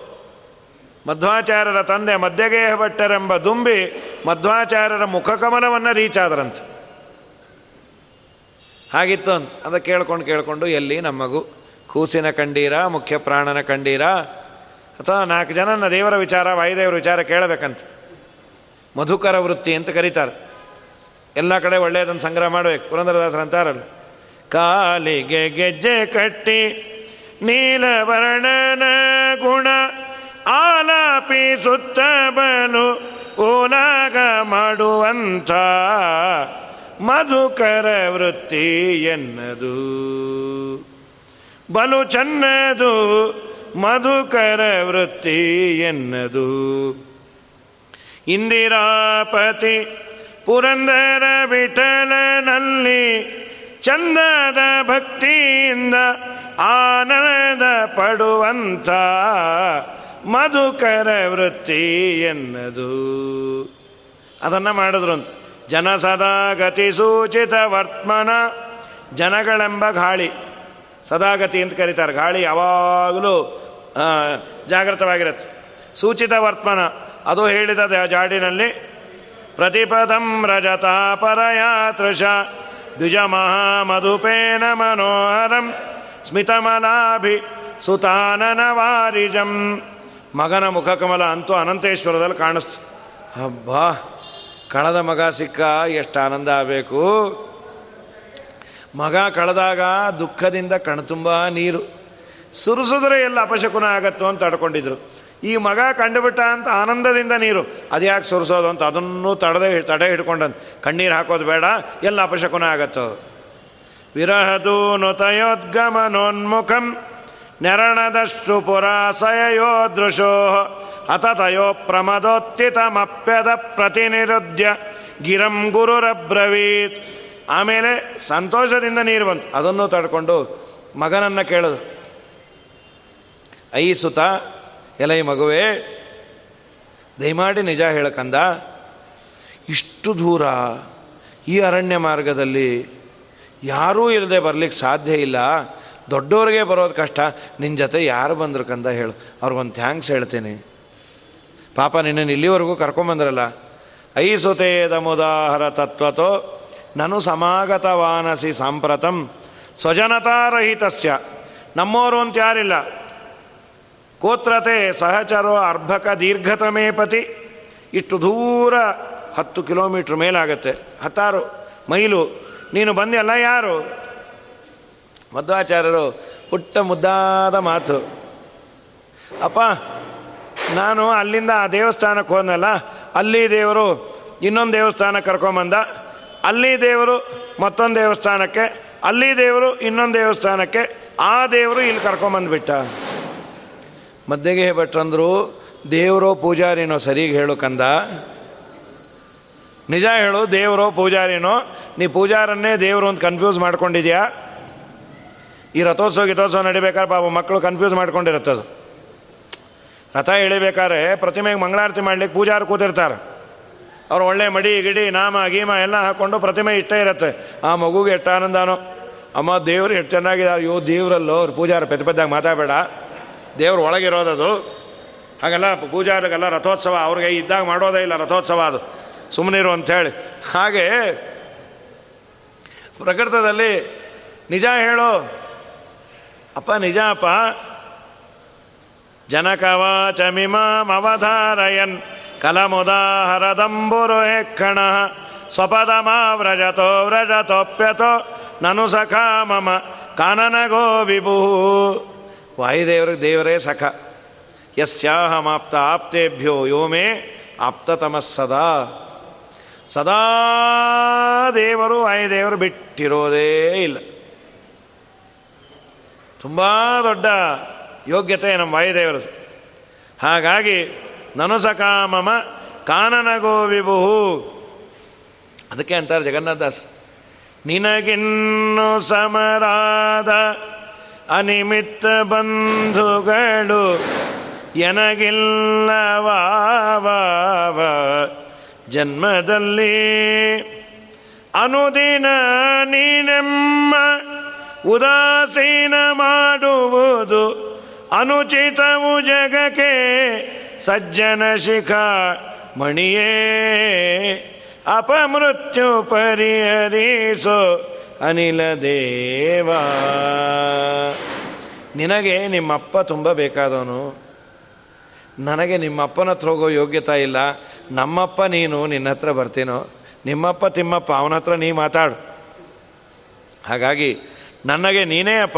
ಮಧ್ವಾಚಾರ್ಯರ ತಂದೆ ಮಧ್ಯಗೇಹ ಭಟ್ಟರೆಂಬ ದುಂಬಿ ಮಧ್ವಾಚಾರ್ಯರ ಮುಖಕಮಲವನ್ನು ರೀಚ್ ಆದ್ರಂತೆ. ಹಾಗಿತ್ತು ಅಂತ. ಅದ ಕೇಳ್ಕೊಂಡು ಕೇಳಿಕೊಂಡು ಎಲ್ಲಿ ನಮ್ಮಗು ಕೂಸಿನ ಕಂಡೀರ, ಮುಖ್ಯ ಪ್ರಾಣನ ಕಂಡೀರ? ಅಥವಾ ನಾಲ್ಕು ಜನನ ದೇವರ ವಿಚಾರ, ವಾಯುದೇವರ ವಿಚಾರ ಕೇಳಬೇಕಂತ? ಮಧುಕರ ವೃತ್ತಿ ಅಂತ ಕರೀತಾರೆ. ಎಲ್ಲ ಕಡೆ ಒಳ್ಳೆಯದನ್ನು ಸಂಗ್ರಹ ಮಾಡಬೇಕು. ಪುರಂದರದಾಸರ ಅಂತಾರಲ್ಲ, ಕಾಲಿಗೆ ಗೆಜ್ಜೆ ಕಟ್ಟಿ, ನೀಲವರ್ಣನ ಗುಣ ಆಲಾಪಿ ಸುತ್ತ ಬಲು ಓಲಾಗ ಮಾಡುವಂಥ ಮಧುಕರ ವೃತ್ತಿ ಎನ್ನದು. ಬಲು ಚೆನ್ನದು, ಮಧುಕರ ವೃತ್ತಿ ಎನ್ನದು. ಇಂದಿರಾಪತಿ ಪುರಂದರ ವಿಠಲನಲ್ಲಿ, ಚಂದದ ಭಕ್ತಿಯಿಂದ ಆನಂದ ಪಡುವಂಥ ಮಧುಕರ ವೃತ್ತಿ ಎನ್ನದು. ಅದನ್ನು ಮಾಡಿದ್ರು ಅಂತ ಜನ ಸದಾ ಗತಿ ಸೂಚಿತ ವರ್ತಮನ, ಜನಗಳೆಂಬ ಗಾಳಿ. ಸದಾಗತಿ ಅಂತ ಕರೀತಾರೆ. ಗಾಳಿ ಯಾವಾಗಲೂ ಜಾಗೃತವಾಗಿರುತ್ತೆ. ಸೂಚಿತ ವರ್ತಮಾನ, ಅದು ಹೇಳಿದ ಜಾಡಿನಲ್ಲಿ, ಪ್ರತಿಪದಂ ರಜತ ಪರಯಾತೃಷ ದ್ವಿಜ ಮಹಾಮಧುಪೇನ ಮನೋಹರಂ, ಸ್ಮಿತಮಲಾಭಿ ಸುತಾನನ ವಾರಿಜಂ ಮಗನ ಮುಖಕಮಲ ಅಂತೂ ಅನಂತೇಶ್ವರದಲ್ಲಿ ಕಾಣಿಸ್ತು. ಹಬ್ಬ ಕಣದ ಮಗ ಸಿಕ್ಕ, ಎಷ್ಟು ಆನಂದ ಆಗಬೇಕು. ಮಗ ಕಳೆದಾಗ ದುಃಖದಿಂದ ಕಣ್ತುಂಬ ನೀರು. ಸುರಿಸಿದ್ರೆ ಎಲ್ಲ ಅಪಶಕುನ ಆಗತ್ತೋ ಅಂತ ತಡ್ಕೊಂಡಿದ್ರು ಈ ಮಗ ಕಂಡುಬಿಟ್ಟ ಅಂತ ಆನಂದದಿಂದ ನೀರು. ಅದ್ಯಾಕೆ ಸುರಿಸೋದು ಅಂತ ಅದನ್ನು ತಡೆದೇ ತಡೆ ಹಿಡ್ಕೊಂಡಂತ ಕಣ್ಣೀರು ಹಾಕೋದು ಬೇಡ, ಎಲ್ಲ ಅಪಶಕುನ ಆಗತ್ತೋ. ವಿರಹದು ತಯೋದ್ಗಮನೋನ್ಮುಖಂ ನೆರಣದಷ್ಟು ಪುರಾಸಯೋ ದೃಶೋ. ಅತತಯೋ ಪ್ರಮದೋತ್ತಿತಮಪ್ಯದ ಪ್ರತಿನಿರುದ್ಯ ಗಿರಂ ಗುರುರಬ್ರವೀತ್. ಆಮೇಲೆ ಸಂತೋಷದಿಂದ ನೀರು ಬಂತು. ಅದನ್ನು ತಡ್ಕೊಂಡು ಮಗನನ್ನು ಕೇಳೋದು. ಐ ಸುತ, ಎಲೈ ಮಗುವೇ, ದಯಮಾಡಿ ನಿಜ ಹೇಳಕಂದ ಇಷ್ಟು ದೂರ ಈ ಅರಣ್ಯ ಮಾರ್ಗದಲ್ಲಿ ಯಾರೂ ಇಲ್ಲದೆ ಬರಲಿಕ್ಕೆ ಸಾಧ್ಯ ಇಲ್ಲ. ದೊಡ್ಡವ್ರಿಗೆ ಬರೋದು ಕಷ್ಟ. ನಿನ್ನ ಜೊತೆ ಯಾರು ಬಂದರು ಕಂದ ಹೇಳು. ಅವ್ರಿಗೊಂದು ಥ್ಯಾಂಕ್ಸ್ ಹೇಳ್ತೀನಿ. ಪಾಪ ನಿನ್ನನ್ನು ಇಲ್ಲಿವರೆಗೂ ಕರ್ಕೊಂಬಂದ್ರಲ್ಲ. ಐ ಮುದಾಹರ ತತ್ವತೋ ನನು ಸಮಾಗತವಾನಸಿ ಸಾಂಪ್ರತಂ ಸ್ವಜನತಾರಹಿತಸ್ಯ. ನಮ್ಮೋರು ಅಂತ ಯಾರಿಲ್ಲ. ಕೋತ್ರತೆ ಸಹಚರೋ ಅರ್ಭಕ ದೀರ್ಘತಮೇ ಪತಿ. ಇಷ್ಟು ದೂರ ಹತ್ತು ಕಿಲೋಮೀಟ್ರ್ ಮೇಲಾಗತ್ತೆ. ಹತ್ತಾರು ಮೈಲು. ನೀನು ಬಂದೆಲ್ಲ ಯಾರು? ಮಧ್ವಾಚಾರ್ಯರು ಪುಟ್ಟ ಮುದ್ದಾದ ಮಾತು. ಅಪ್ಪ, ನಾನು ಅಲ್ಲಿಂದ ಆ ದೇವಸ್ಥಾನಕ್ಕೆ ಹೋದ್ನಲ್ಲ, ಅಲ್ಲಿ ದೇವರು ಇನ್ನೊಂದು ದೇವಸ್ಥಾನಕ್ಕೆ ಕರ್ಕೊಂಬಂದ. ಅಲ್ಲಿ ದೇವರು ಮತ್ತೊಂದು ದೇವಸ್ಥಾನಕ್ಕೆ, ಅಲ್ಲಿ ದೇವರು ಇನ್ನೊಂದು ದೇವಸ್ಥಾನಕ್ಕೆ, ಆ ದೇವರು ಇಲ್ಲಿ ಕರ್ಕೊಂಬಂದ್ಬಿಟ್ಟ ಮದ್ದೆಗೆ ಭಟ್ರಂದ್ರು ದೇವರೋ ಪೂಜಾರಿನೋ ಸರಿಗೆ ಹೇಳು ಕಂದ. ನಿಜ ಹೇಳು, ದೇವರೋ ಪೂಜಾರಿನೋ? ನೀ ಪೂಜಾರನ್ನೇ ದೇವರು ಅಂತ ಕನ್ಫ್ಯೂಸ್ ಮಾಡ್ಕೊಂಡಿದ್ಯಾ? ಈ ರಥೋತ್ಸವ ಗಿಥೋತ್ಸವ ನಡಿಬೇಕಾದ್ರೆ ಪಾಪ ಮಕ್ಕಳು ಕನ್ಫ್ಯೂಸ್ ಮಾಡ್ಕೊಂಡಿರುತ್ತದು. ರಥ ಎಳಿಬೇಕಾದ್ರೆ ಪ್ರತಿಮೆಗೆ ಮಂಗಳಾರತಿ ಮಾಡ್ಲಿಕ್ಕೆ ಪೂಜಾರು ಕೂತಿರ್ತಾರೆ. ಅವ್ರು ಒಳ್ಳೆ ಮಡಿ, ಗಿಡಿ, ನಾಮ, ಗೀಮ ಎಲ್ಲ ಹಾಕ್ಕೊಂಡು ಪ್ರತಿಮೆ ಇಷ್ಟೇ ಇರುತ್ತೆ. ಆ ಮಗುಗೆ ಎಷ್ಟು ಆನಂದನೋ. ಅಮ್ಮ, ದೇವರು ಎಷ್ಟು ಚೆನ್ನಾಗಿದ್ದಾರೆ ಅಯ್ಯೋ, ದೇವರಲ್ಲೋ, ಅವ್ರು ಪೂಜಾರ ಪೆದ್ದ ಪೆದ್ದಾಗ ಮಾತಾಡಬೇಡ. ದೇವ್ರು ಒಳಗಿರೋದದು ಹಾಗೆಲ್ಲ ಪೂಜಾರಿಗೆಲ್ಲ ರಥೋತ್ಸವ, ಅವ್ರಿಗೆ ಇದ್ದಾಗ ಮಾಡೋದೇ ಇಲ್ಲ ರಥೋತ್ಸವ ಅದು. ಸುಮ್ಮನಿರು ಅಂಥೇಳಿ. ಹಾಗೆ ಪ್ರಕೃತದಲ್ಲಿ ನಿಜ ಹೇಳು. ಅಪ್ಪ, ನಿಜ ಅಪ್ಪ. ಜನಕವಾಚಮಿಮಾಮವಧಾರಯನ್. ಕಲಮುದಾಹರದಂಬುರು ಹೆಕ್ಕಣ ಸ್ವಪದಮಾ ವ್ರಜತೋ ವ್ರಜತೋಪ್ಯತೋ ನನು ಸಖ ಮಮ ಕಾನನಗೋ ವಿಭು ವಾಯುದೇವರು ದೇವರೇ ಸಖ. ಯಸ್ಯಾಹಮಾಪ್ತ ಆಪ್ತೇಭ್ಯೋ ಯೋ ಮೇ ಆಪ್ತತಮಸ್ಸದಾ ಸದಾ ದೇವರು ವಾಯುದೇವರು ಬಿಟ್ಟಿರೋದೇ ಇಲ್ಲ. ತುಂಬ ದೊಡ್ಡ ಯೋಗ್ಯತೆ ನಮ್ಮ ವಾಯುದೇವರದು. ಹಾಗಾಗಿ ನನುಸಕಾಮಮ ಕಾನನಗೋ ವಿಭುಹು ಅದಕ್ಕೆ ಅಂತಾರೆ ಜಗನ್ನಾಥದಾಸ್, ನಿನಗಿನ್ನು ಸಮರಾದ ಅನಿಮಿತ್ತ ಬಂಧುಗಳು ಎನಗಿಲ್ಲವಾವ ಜನ್ಮದಲ್ಲಿ. ಅನುದಿನ ನೀನೆಮ್ಮ ಉದಾಸೀನ ಮಾಡುವುದು ಅನುಚಿತವು ಜಗಕ್ಕೆ ಸಜ್ಜನ ಶಿಖ ಮಣಿಯೇ, ಅಪಮೃತ್ಯು ಪರಿಹರಿಸೋ ಅನಿಲ ದೇವ. ನಿನಗೆ ನಿಮ್ಮಪ್ಪ ತುಂಬ ಬೇಕಾದವನು. ನನಗೆ ನಿಮ್ಮಪ್ಪನ ಹತ್ರ ಹೋಗೋ ಯೋಗ್ಯತೆ ಇಲ್ಲ. ನಮ್ಮಪ್ಪ ನೀನು, ನಿನ್ನ ಹತ್ರ ಬರ್ತೀನೋ? ನಿಮ್ಮಪ್ಪ, ತಿಮ್ಮಪ್ಪ, ಅವನ ಹತ್ರ ನೀ ಮಾತಾಡು. ಹಾಗಾಗಿ ನನಗೆ ನೀನೇ ಅಪ್ಪ.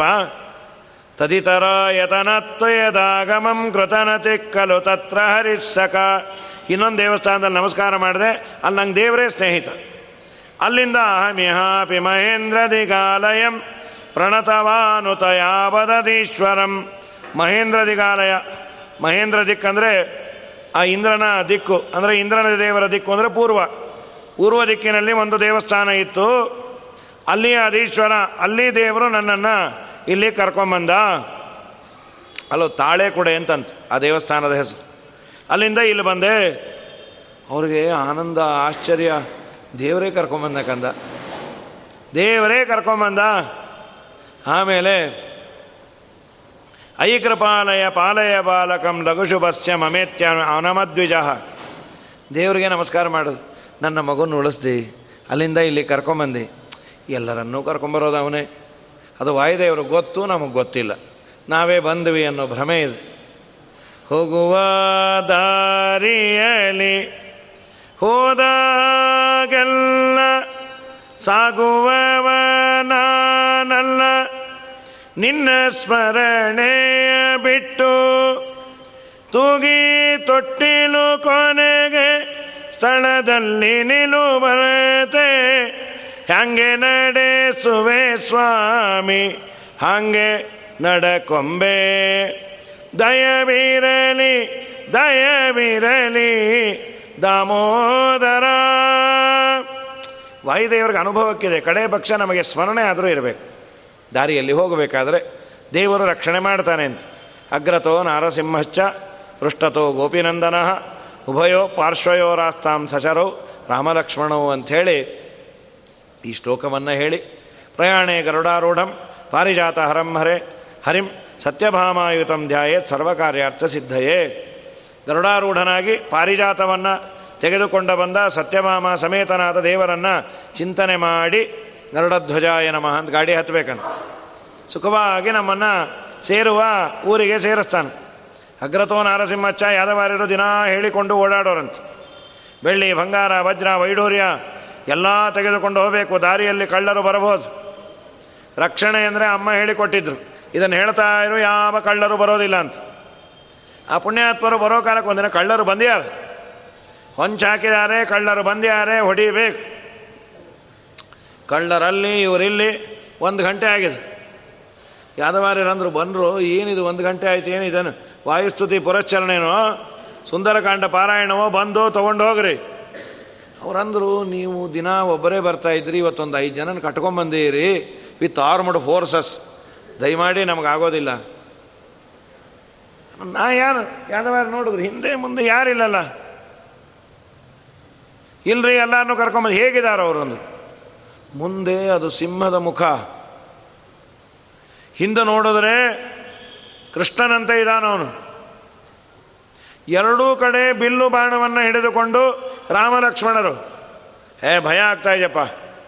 ತದಿತರ ಯತನತ್ವಯದಾಗಮಂ ಕೃತನತಿ ಕಲು ತತ್ರ ಹರಿಸಕ ಇನ್ನೊಂದು ದೇವಸ್ಥಾನದಲ್ಲಿ ನಮಸ್ಕಾರ ಮಾಡಿದೆ. ಅಲ್ಲಿ ನಂಗೆ ದೇವರೇ ಸ್ನೇಹಿತ. ಅಲ್ಲಿಂದ ಅಹಮಿಹಾಪಿ ಮಹೇಂದ್ರ ದಿಗಾಲಯಂ ಪ್ರಣತವಾನುತಯಾವದೀಶ್ವರಂ ಮಹೇಂದ್ರ ದಿಗಾಲಯ. ಮಹೇಂದ್ರ ದಿಕ್ಕಂದರೆ ಆ ಇಂದ್ರನ ದಿಕ್ಕು, ಅಂದರೆ ಇಂದ್ರನ ದೇವರ ದಿಕ್ಕು ಅಂದರೆ ಪೂರ್ವ. ಪೂರ್ವ ದಿಕ್ಕಿನಲ್ಲಿ ಒಂದು ದೇವಸ್ಥಾನ ಇತ್ತು. ಅಲ್ಲಿ ಅದೀಶ್ವರ ಅಲ್ಲಿ ದೇವರು ನನ್ನನ್ನು ಇಲ್ಲಿ ಕರ್ಕೊಂಬಂದ? ಅಲ್ಲೋ, ತಾಳೆ ಕೊಡೆ ಅಂತಂತ, ಆ ದೇವಸ್ಥಾನದ ಹೆಸರು. ಅಲ್ಲಿಂದ ಇಲ್ಲಿ ಬಂದೆ. ಅವ್ರಿಗೆ ಆನಂದ, ಆಶ್ಚರ್ಯ, ದೇವರೇ ಕರ್ಕೊಂಬಂದ ಕಂದ. ದೇವರೇ ಕರ್ಕೊಂಬಂದ. ಆಮೇಲೆ, ಐಕೃಪಾಲಯ ಪಾಲಯ ಬಾಲಕಂ ಲಘುಶುಭಸ್ಯ ಮಮೇತ್ಯ ಅನಮದ್ವಿಜ. ದೇವರಿಗೆ ನಮಸ್ಕಾರ ಮಾಡೋದು ನನ್ನ ಮಗುನ ಉಳಿಸ್ದಿ. ಅಲ್ಲಿಂದ ಇಲ್ಲಿ ಕರ್ಕೊಂಬಂದು. ಎಲ್ಲರನ್ನೂ ಕರ್ಕೊಂಬರೋದು ಅವನೇ. ಅದು ವಾಯುದೇವರು ಗೊತ್ತು, ನಮಗೆ ಗೊತ್ತಿಲ್ಲ. ನಾವೇ ಬಂದ್ವಿ ಅನ್ನೋ ಭ್ರಮೆ ಇದೆ. ಹೋಗುವ ದಾರಿಯಲಿ ಹೋದಾಗೆಲ್ಲ ಸಾಗುವವ ನಾನಲ್ಲ. ನಿನ್ನ ಸ್ಮರಣೆಯ ಬಿಟ್ಟು ತೂಗಿ ತೊಟ್ಟಿಲು ಕೊನೆಗೆ ಸ್ಥಳದಲ್ಲಿ ನಿಲುಬರತೆ ಹಂಗೆ ನಡೆಸುವೆ ಸ್ವಾಮಿ, ಹಾಗೆ ನಡಕೊಂಬೆ ದಯವಿರಲಿ ದಯವಿರಲಿ, ದಾಮೋದರ. ವಾಯುದೇವರಿಗೆ ಅನುಭವಕ್ಕಿದೆ. ಕಡೆ ಪಕ್ಷ ನಮಗೆ ಸ್ಮರಣೆ ಆದರೂ ಇರಬೇಕು. ದಾರಿಯಲ್ಲಿ ಹೋಗಬೇಕಾದ್ರೆ ದೇವರು ರಕ್ಷಣೆ ಮಾಡ್ತಾನೆ ಅಂತ. ಅಗ್ರತೋ ನಾರಸಿಂಹಶ್ಚ, ಪೃಷ್ಠತೋ ಗೋಪಿನಂದನ, ಉಭಯೋ ಪಾರ್ಶ್ವಯೋರಾಸ್ತಾಂ ಸಚರೌ, ರಾಮಲಕ್ಷ್ಮಣೋ ಅಂಥೇಳಿ ಈ ಶ್ಲೋಕವನ್ನು ಹೇಳಿ. ಪ್ರಯಾಣೇ ಗರುಡಾರೂಢಂ ಪಾರಿಜಾತ ಹರಂ, ಹರೆ ಹರಿಂ ಸತ್ಯಭಾಮಾಯುತಂ ಧ್ಯಾಯೇತ್ ಸರ್ವಕಾರ್ಯಾರ್ಥ ಸಿದ್ಧಯೇ. ಗರುಡಾರೂಢನಾಗಿ ಪಾರಿಜಾತವನ್ನು ತೆಗೆದುಕೊಂಡ ಬಂದ ಸತ್ಯಭಾಮ ಸಮೇತನಾದ ದೇವರನ್ನು ಚಿಂತನೆ ಮಾಡಿ ಗರುಡಧ್ವಜಾಯ ನಮಃ ಅಂತ ಗಾಡಿ ಹತ್ತಬೇಕಂತ ಸುಖವಾಗಿ ನಮ್ಮನ್ನು ಸೇರುವ ಊರಿಗೆ ಸೇರಿಸ್ತಾನೆ. ಅಗ್ರತೋ ನಾರಸಿಂಹಚ್ಚ ಯಾದವಾರ್ಯರು ದಿನ ಹೇಳಿಕೊಂಡು ಓಡಾಡೋರಂತೆ. ಬೆಳ್ಳಿ, ಬಂಗಾರ, ವಜ್ರ ವೈಡೂರ್ಯ ಎಲ್ಲ ತೆಗೆದುಕೊಂಡು ಹೋಗಬೇಕು, ದಾರಿಯಲ್ಲಿ ಕಳ್ಳರು ಬರಬಹುದು. ರಕ್ಷಣೆ ಅಂದರೆ ಅಮ್ಮ ಹೇಳಿಕೊಟ್ಟಿದ್ರು. ಇದನ್ನು ಹೇಳ್ತಾ ಇರೋ, ಯಾವ ಕಳ್ಳರು ಬರೋದಿಲ್ಲ ಅಂತ. ಆ ಪುಣ್ಯಾತ್ಮರು ಬರೋ ಕಾಲಕ್ಕೆ ಒಂದಿನ ಕಳ್ಳರು ಬಂದ್ಯಾರ. ಹೊಂಚಾಕಿದ್ದಾರೆ ಕಳ್ಳರು ಬಂದ್ಯಾರೆ, ಹೊಡಿಬೇಕು. ಕಳ್ಳರಲ್ಲಿ ಇವರಿಲ್ಲಿ ಒಂದು ಗಂಟೆ ಆಗಿದೆ. ಯಾದವಾರ್ಯರಂದ್ರು ಬಂದರು, ಏನಿದು ಒಂದು ಗಂಟೆ ಆಯ್ತು ಏನಿದನು ವಾಯುಸ್ತುತಿ ಪುರಶ್ಚರಣೆನೋ, ಸುಂದರಕಾಂಡ ಪಾರಾಯಣವೋ ಬಂದು ತೊಗೊಂಡು ಹೋಗ್ರಿ ಅವರಂದರು, ನೀವು ದಿನ ಒಬ್ಬರೇ ಬರ್ತಾ ಇದ್ರಿ, ಇವತ್ತೊಂದು ಐದು ಜನನ ಕಟ್ಕೊಂಬಂದಿರಿ ವಿತ್ ಆರ್ಮಡ್ ಫೋರ್ಸಸ್. ದಯಮಾಡಿ ನಮಗಾಗೋದಿಲ್ಲ ನಾ ಯಾರು? ಯಾದವಾರ ನೋಡಿದ್ರಿ, ಹಿಂದೆ ಮುಂದೆ ಯಾರಿಲ್ಲಲ್ಲ ಇಲ್ರಿ ಎಲ್ಲರನ್ನೂ ಕರ್ಕೊಂಬಂದು ಹೇಗಿದ್ದಾರೆ ಅವರೊಂದು ಮುಂದೆ ಅದು ಸಿಂಹದ ಮುಖ. ಹಿಂದೆ ನೋಡಿದ್ರೆ ಕೃಷ್ಣನಂತೆ ಇದ್ದಾನವನು ಎರಡೂ ಕಡೆ ಬಿಲ್ಲು ಬಾಣವನ್ನು ಹಿಡಿದುಕೊಂಡು ರಾಮಲಕ್ಷ್ಮಣರು. ಹೇ, ಭಯ ಆಗ್ತಾ ಇದೆಯಪ್ಪ,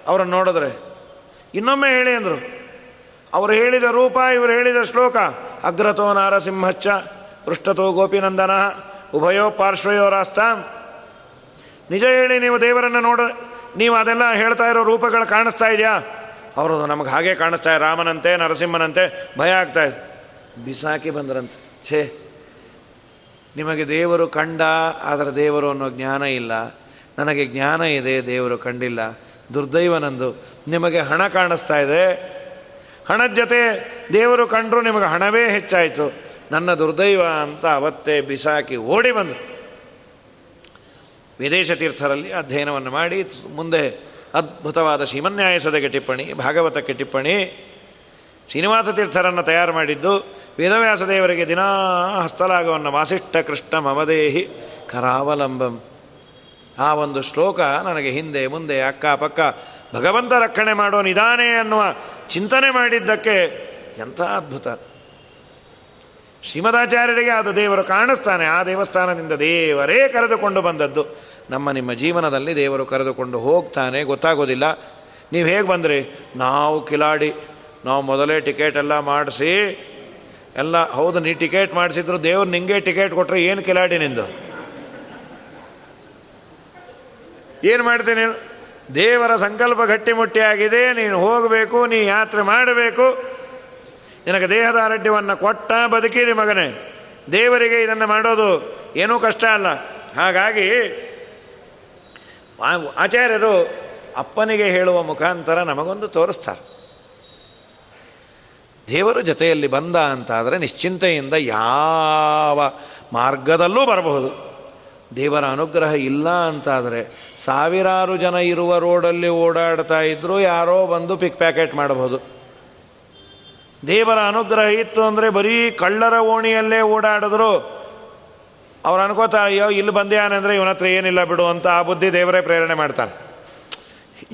ಅವರನ್ನು ನೋಡಿದ್ರೆ. ಇನ್ನೊಮ್ಮೆ ಹೇಳಿ ಅಂದರು. ಅವರು ಹೇಳಿದ ರೂಪ, ಇವರು ಹೇಳಿದ ಶ್ಲೋಕ, ಅಗ್ರತೋ ನಾರಸಿಂಹಚ್ಚ ಪೃಷ್ಠತೋ ಗೋಪಿನಂದನ, ಉಭಯೋ ಪಾರ್ಶ್ವಯೋ ರಾಸ್ತ ನಿಜ ಹೇಳಿ, ನೀವು ದೇವರನ್ನು ನೋಡ, ನೀವು ಅದೆಲ್ಲ ಹೇಳ್ತಾ ಇರೋ ರೂಪಗಳು ಕಾಣಿಸ್ತಾ ಇದೆಯಾ? ಅವರು ನಮಗೆ ಹಾಗೆ ಕಾಣಿಸ್ತಾ ರಾಮನಂತೆ, ನರಸಿಂಹನಂತೆ, ಭಯ ಆಗ್ತಾ ಇದೆ. ಬಿಸಾಕಿ ಬಂದ್ರಂತೆ. ಛೇ ನಿಮಗೆ ದೇವರು ಕಂಡ, ಆದರೆ ದೇವರು ಅನ್ನೋ ಜ್ಞಾನ ಇಲ್ಲ. ನನಗೆ ಜ್ಞಾನ ಇದೆ, ದೇವರು ಕಂಡಿಲ್ಲ. ದುರ್ದೈವನಂದು ನಿಮಗೆ ಹಣ ಕಾಣಿಸ್ತಾ ಇದೆ. ಹಣದ ಜೊತೆ ದೇವರು ಕಂಡರೂ ನಿಮಗೆ ಹಣವೇ ಹೆಚ್ಚಾಯಿತು. ನನ್ನ ದುರ್ದೈವ ಅಂತ ಅವತ್ತೇ ಬಿಸಾಕಿ ಓಡಿ ಬಂದರು. ವಿದೇಶ ತೀರ್ಥರಲ್ಲಿ ಅಧ್ಯಯನವನ್ನು ಮಾಡಿ, ಮುಂದೆ ಅದ್ಭುತವಾದ ಶ್ರೀಮನ್ಯಾಯಸದಗೆ ಟಿಪ್ಪಣಿ, ಭಾಗವತಕ್ಕೆ ಟಿಪ್ಪಣಿ, ಶ್ರೀನಿವಾಸ ತೀರ್ಥರನ್ನು ತಯಾರು ಮಾಡಿದ್ದು ವೇದವ್ಯಾಸ ದೇವರಿಗೆ ದಿನಾ ಹಸ್ತಲಾಗವನ್ನು ವಾಸಿಷ್ಠ ಕೃಷ್ಣ ಮಮದೇಹಿ ಕರಾವಲಂಬಂ. ಆ ಒಂದು ಶ್ಲೋಕ ನನಗೆ ಹಿಂದೆ ಮುಂದೆ ಅಕ್ಕ ಪಕ್ಕ ಭಗವಂತ ರಕ್ಷಣೆ ಮಾಡೋ ನಿಧಾನೇ ಅನ್ನುವ ಚಿಂತನೆ ಮಾಡಿದ್ದಕ್ಕೆ ಎಂಥ ಅದ್ಭುತ. ಶ್ರೀಮದಾಚಾರ್ಯರಿಗೆ ಅದು ದೇವರು ಕಾಣಿಸ್ತಾನೆ, ಆ ದೇವಸ್ಥಾನದಿಂದ ದೇವರೇ ಕರೆದುಕೊಂಡು ಬಂದದ್ದು. ನಮ್ಮ ನಿಮ್ಮ ಜೀವನದಲ್ಲಿ ದೇವರು ಕರೆದುಕೊಂಡು ಹೋಗ್ತಾನೆ, ಗೊತ್ತಾಗೋದಿಲ್ಲ. ನೀವು ಹೇಗೆ ಬಂದ್ರಿ? ನಾವು ಕಿಲಾಡಿ, ನಾವು ಮೊದಲೇ ಟಿಕೆಟ್ ಎಲ್ಲ ಮಾಡಿಸಿ ಎಲ್ಲ ಹೌದು, ನೀ ಟಿಕೆಟ್ ಮಾಡಿಸಿದ್ರು, ದೇವ್ರು ನಿಂಗೆ ಟಿಕೆಟ್ ಕೊಟ್ಟರೆ ಏನು ಕಿಲಾಡಿ ನಿಂದು? ಏನು ಮಾಡ್ತೀನಿ ದೇವರ ಸಂಕಲ್ಪ ಗಟ್ಟಿಮುಟ್ಟಿಯಾಗಿದೆ, ನೀನು ಹೋಗಬೇಕು, ನೀ ಯಾತ್ರೆ ಮಾಡಬೇಕು. ನಿನಗೆ ದೇಹದ ಆರೋಗ್ಯವನ್ನು ಕೊಟ್ಟ ಬದುಕಿರಿ ಮಗನೇ. ದೇವರಿಗೆ ಇದನ್ನು ಮಾಡೋದು ಏನೂ ಕಷ್ಟ ಅಲ್ಲ. ಹಾಗಾಗಿ ಆಚಾರ್ಯರು ಅಪ್ಪನಿಗೆ ಹೇಳುವ ಮುಖಾಂತರ ನಮಗೊಂದು ತೋರಿಸ್ತಾರೆ. ದೇವರು ಜೊತೆಯಲ್ಲಿ ಬಂದ ಅಂತಾದರೆ ನಿಶ್ಚಿಂತೆಯಿಂದ ಯಾವ ಮಾರ್ಗದಲ್ಲೂ ಬರಬಹುದು. ದೇವರ ಅನುಗ್ರಹ ಇಲ್ಲ ಅಂತಾದರೆ ಸಾವಿರಾರು ಜನ ಇರುವ ರೋಡಲ್ಲಿ ಓಡಾಡ್ತಾ ಇದ್ದರೂ ಯಾರೋ ಬಂದು ಪಿಕ್ ಪ್ಯಾಕೆಟ್ ಮಾಡಬಹುದು. ದೇವರ ಅನುಗ್ರಹ ಇತ್ತು ಅಂದರೆ ಬರೀ ಕಳ್ಳರ ಓಣಿಯಲ್ಲೇ ಓಡಾಡಿದ್ರು. ಅವ್ರು ಅನ್ಕೋತಾರೆ ಅಯ್ಯೋ, ಇಲ್ಲಿ ಬಂದ್ಯಾನಂದರೆ ಇವನ ಹತ್ರ ಏನಿಲ್ಲ ಬಿಡು ಅಂತ ಆ ಬುದ್ಧಿ ದೇವರೇ ಪ್ರೇರಣೆ ಮಾಡ್ತಾನೆ.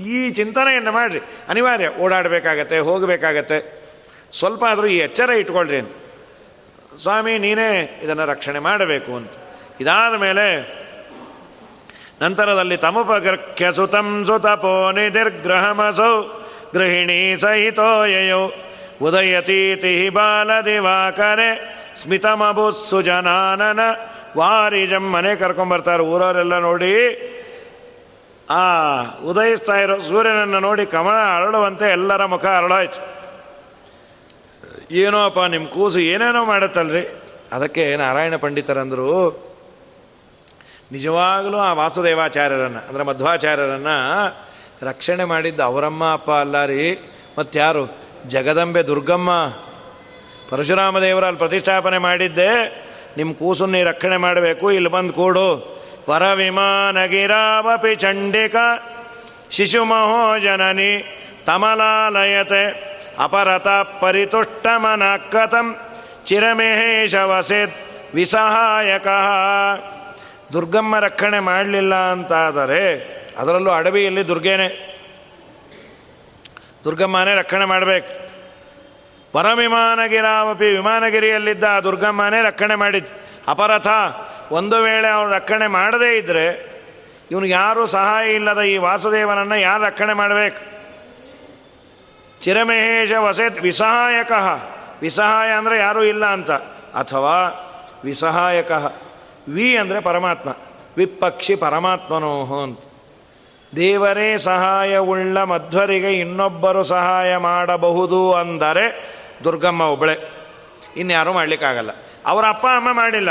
ಈ ಚಿಂತನೆಯನ್ನು ಮಾಡಿರಿ. ಅನಿವಾರ್ಯ, ಓಡಾಡಬೇಕಾಗತ್ತೆ, ಹೋಗಬೇಕಾಗತ್ತೆ. ಸ್ವಲ್ಪ ಆದರೂ ಈ ಎಚ್ಚರ ಇಟ್ಕೊಳ್ರಿ ಸ್ವಾಮಿ, ನೀನೇ ಇದನ್ನು ರಕ್ಷಣೆ ಮಾಡಬೇಕು ಅಂತ. ಇದಾದ ಮೇಲೆ ನಂತರದಲ್ಲಿ ತಮುಪಗೃಖ್ಯ ಸುತಂ ಸುತಪೋ ನಿಧಿರ್ಗ್ರಹಮಸೌ ಗೃಹಿಣಿ ಸಹಿತೋಯಯೋ ಉದಯತೀತಿ ಬಾಲ ದಿವಾಕರೆ ಸುಜನಾನನ ಜನಾನನ ವಾರಿಜಂ ಮನೆ ಕರ್ಕೊಂಬರ್ತಾರೆ ಊರವರೆಲ್ಲ ನೋಡಿ. ಆ ಉದಯಿಸ್ತಾ ಇರೋ ಸೂರ್ಯನನ್ನು ನೋಡಿ ಕಮಲ ಅರಳುವಂತೆ ಎಲ್ಲರ ಮುಖ ಅರಳಾಯ್ತು. ಏನೋ ಅಪ್ಪ ನಿಮ್ಮ ಕೂಸು ಏನೇನೋ ಮಾಡತ್ತಲ್ರಿ? ಅದಕ್ಕೆ ನಾರಾಯಣ ಪಂಡಿತರಂದರು, ನಿಜವಾಗಲೂ ಆ ವಾಸುದೇವಾಚಾರ್ಯರನ್ನು, ಅಂದರೆ ಮಧ್ವಾಚಾರ್ಯರನ್ನು ರಕ್ಷಣೆ ಮಾಡಿದ್ದು ಅವರಮ್ಮ, ಅಪ್ಪ ಅಲ್ಲ ರೀ ಮತ್ತಾರು ಜಗದಂಬೆ ದುರ್ಗಮ್ಮ, ಪರಶುರಾಮ ದೇವರಲ್ಲಿ ಪ್ರತಿಷ್ಠಾಪನೆ ಮಾಡಿದ್ದೆ ನಿಮ್ಮ ಕೂಸನ್ನೇ ರಕ್ಷಣೆ ಮಾಡಬೇಕು, ಇಲ್ಲಿ ಬಂದು ಕೂಡು. ಗಿರಾವಪಿ ಚಂಡಿಕ ಶಿಶುಮಹೋ ಜನನಿ, ತಮಲಾಲಯತೆ. ಅಪರತ ಪರಿತುಷ್ಟಮನ ಕಥಂ ಚಿರಮೇಹೇಶ ವಸೇತ್ ವಿಸಹಾಯಕ. ದುರ್ಗಮ್ಮ ರಕ್ಷಣೆ ಮಾಡಲಿಲ್ಲ ಅಂತಾದರೆ ಅದರಲ್ಲೂ ಅಡವಿಯಲ್ಲಿ ದುರ್ಗೇನೆ. ದುರ್ಗಮ್ಮನೇ ರಕ್ಷಣೆ ಮಾಡಬೇಕು. ಪರವಿಮಾನಗಿರಾವಪಿ ವಿಮಾನಗಿರಿಯಲ್ಲಿದ್ದ ಆ ದುರ್ಗಮ್ಮನೇ ರಕ್ಷಣೆ ಮಾಡಿದ್ದು ಅಪರಥ, ಒಂದು ವೇಳೆ ಅವನು ರಕ್ಷಣೆ ಮಾಡದೇ ಇದ್ದರೆ ಇವನು ಯಾರೂ ಸಹಾಯ ಇಲ್ಲದ ಈ ವಾಸುದೇವನನ್ನು ಯಾರು ರಕ್ಷಣೆ ಮಾಡಬೇಕು? ಚಿರಮಹೇಶ ವಸೇತ್ ವಿಸಹಾಯಕ. ವಿಸಹಾಯ ಅಂದರೆ ಯಾರೂ ಇಲ್ಲ ಅಂತ. ಅಥವಾ ವಿಸಹಾಯಕ. ವಿ ಅಂದರೆ ಪರಮಾತ್ಮ. ವಿಪಕ್ಷಿ ಪರಮಾತ್ಮನೋಹ ಅಂತ. ದೇವರೇ ಸಹಾಯವುಳ್ಳ ಮಧ್ವರಿಗೆ ಇನ್ನೊಬ್ಬರು ಸಹಾಯ ಮಾಡಬಹುದು ಅಂದರೆ ದುರ್ಗಮ್ಮ ಒಬ್ಬಳೆ ಇನ್ಯಾರೂ ಮಾಡಲಿಕ್ಕಾಗಲ್ಲ. ಅವರ ಅಪ್ಪ ಅಮ್ಮ ಮಾಡಿಲ್ಲ.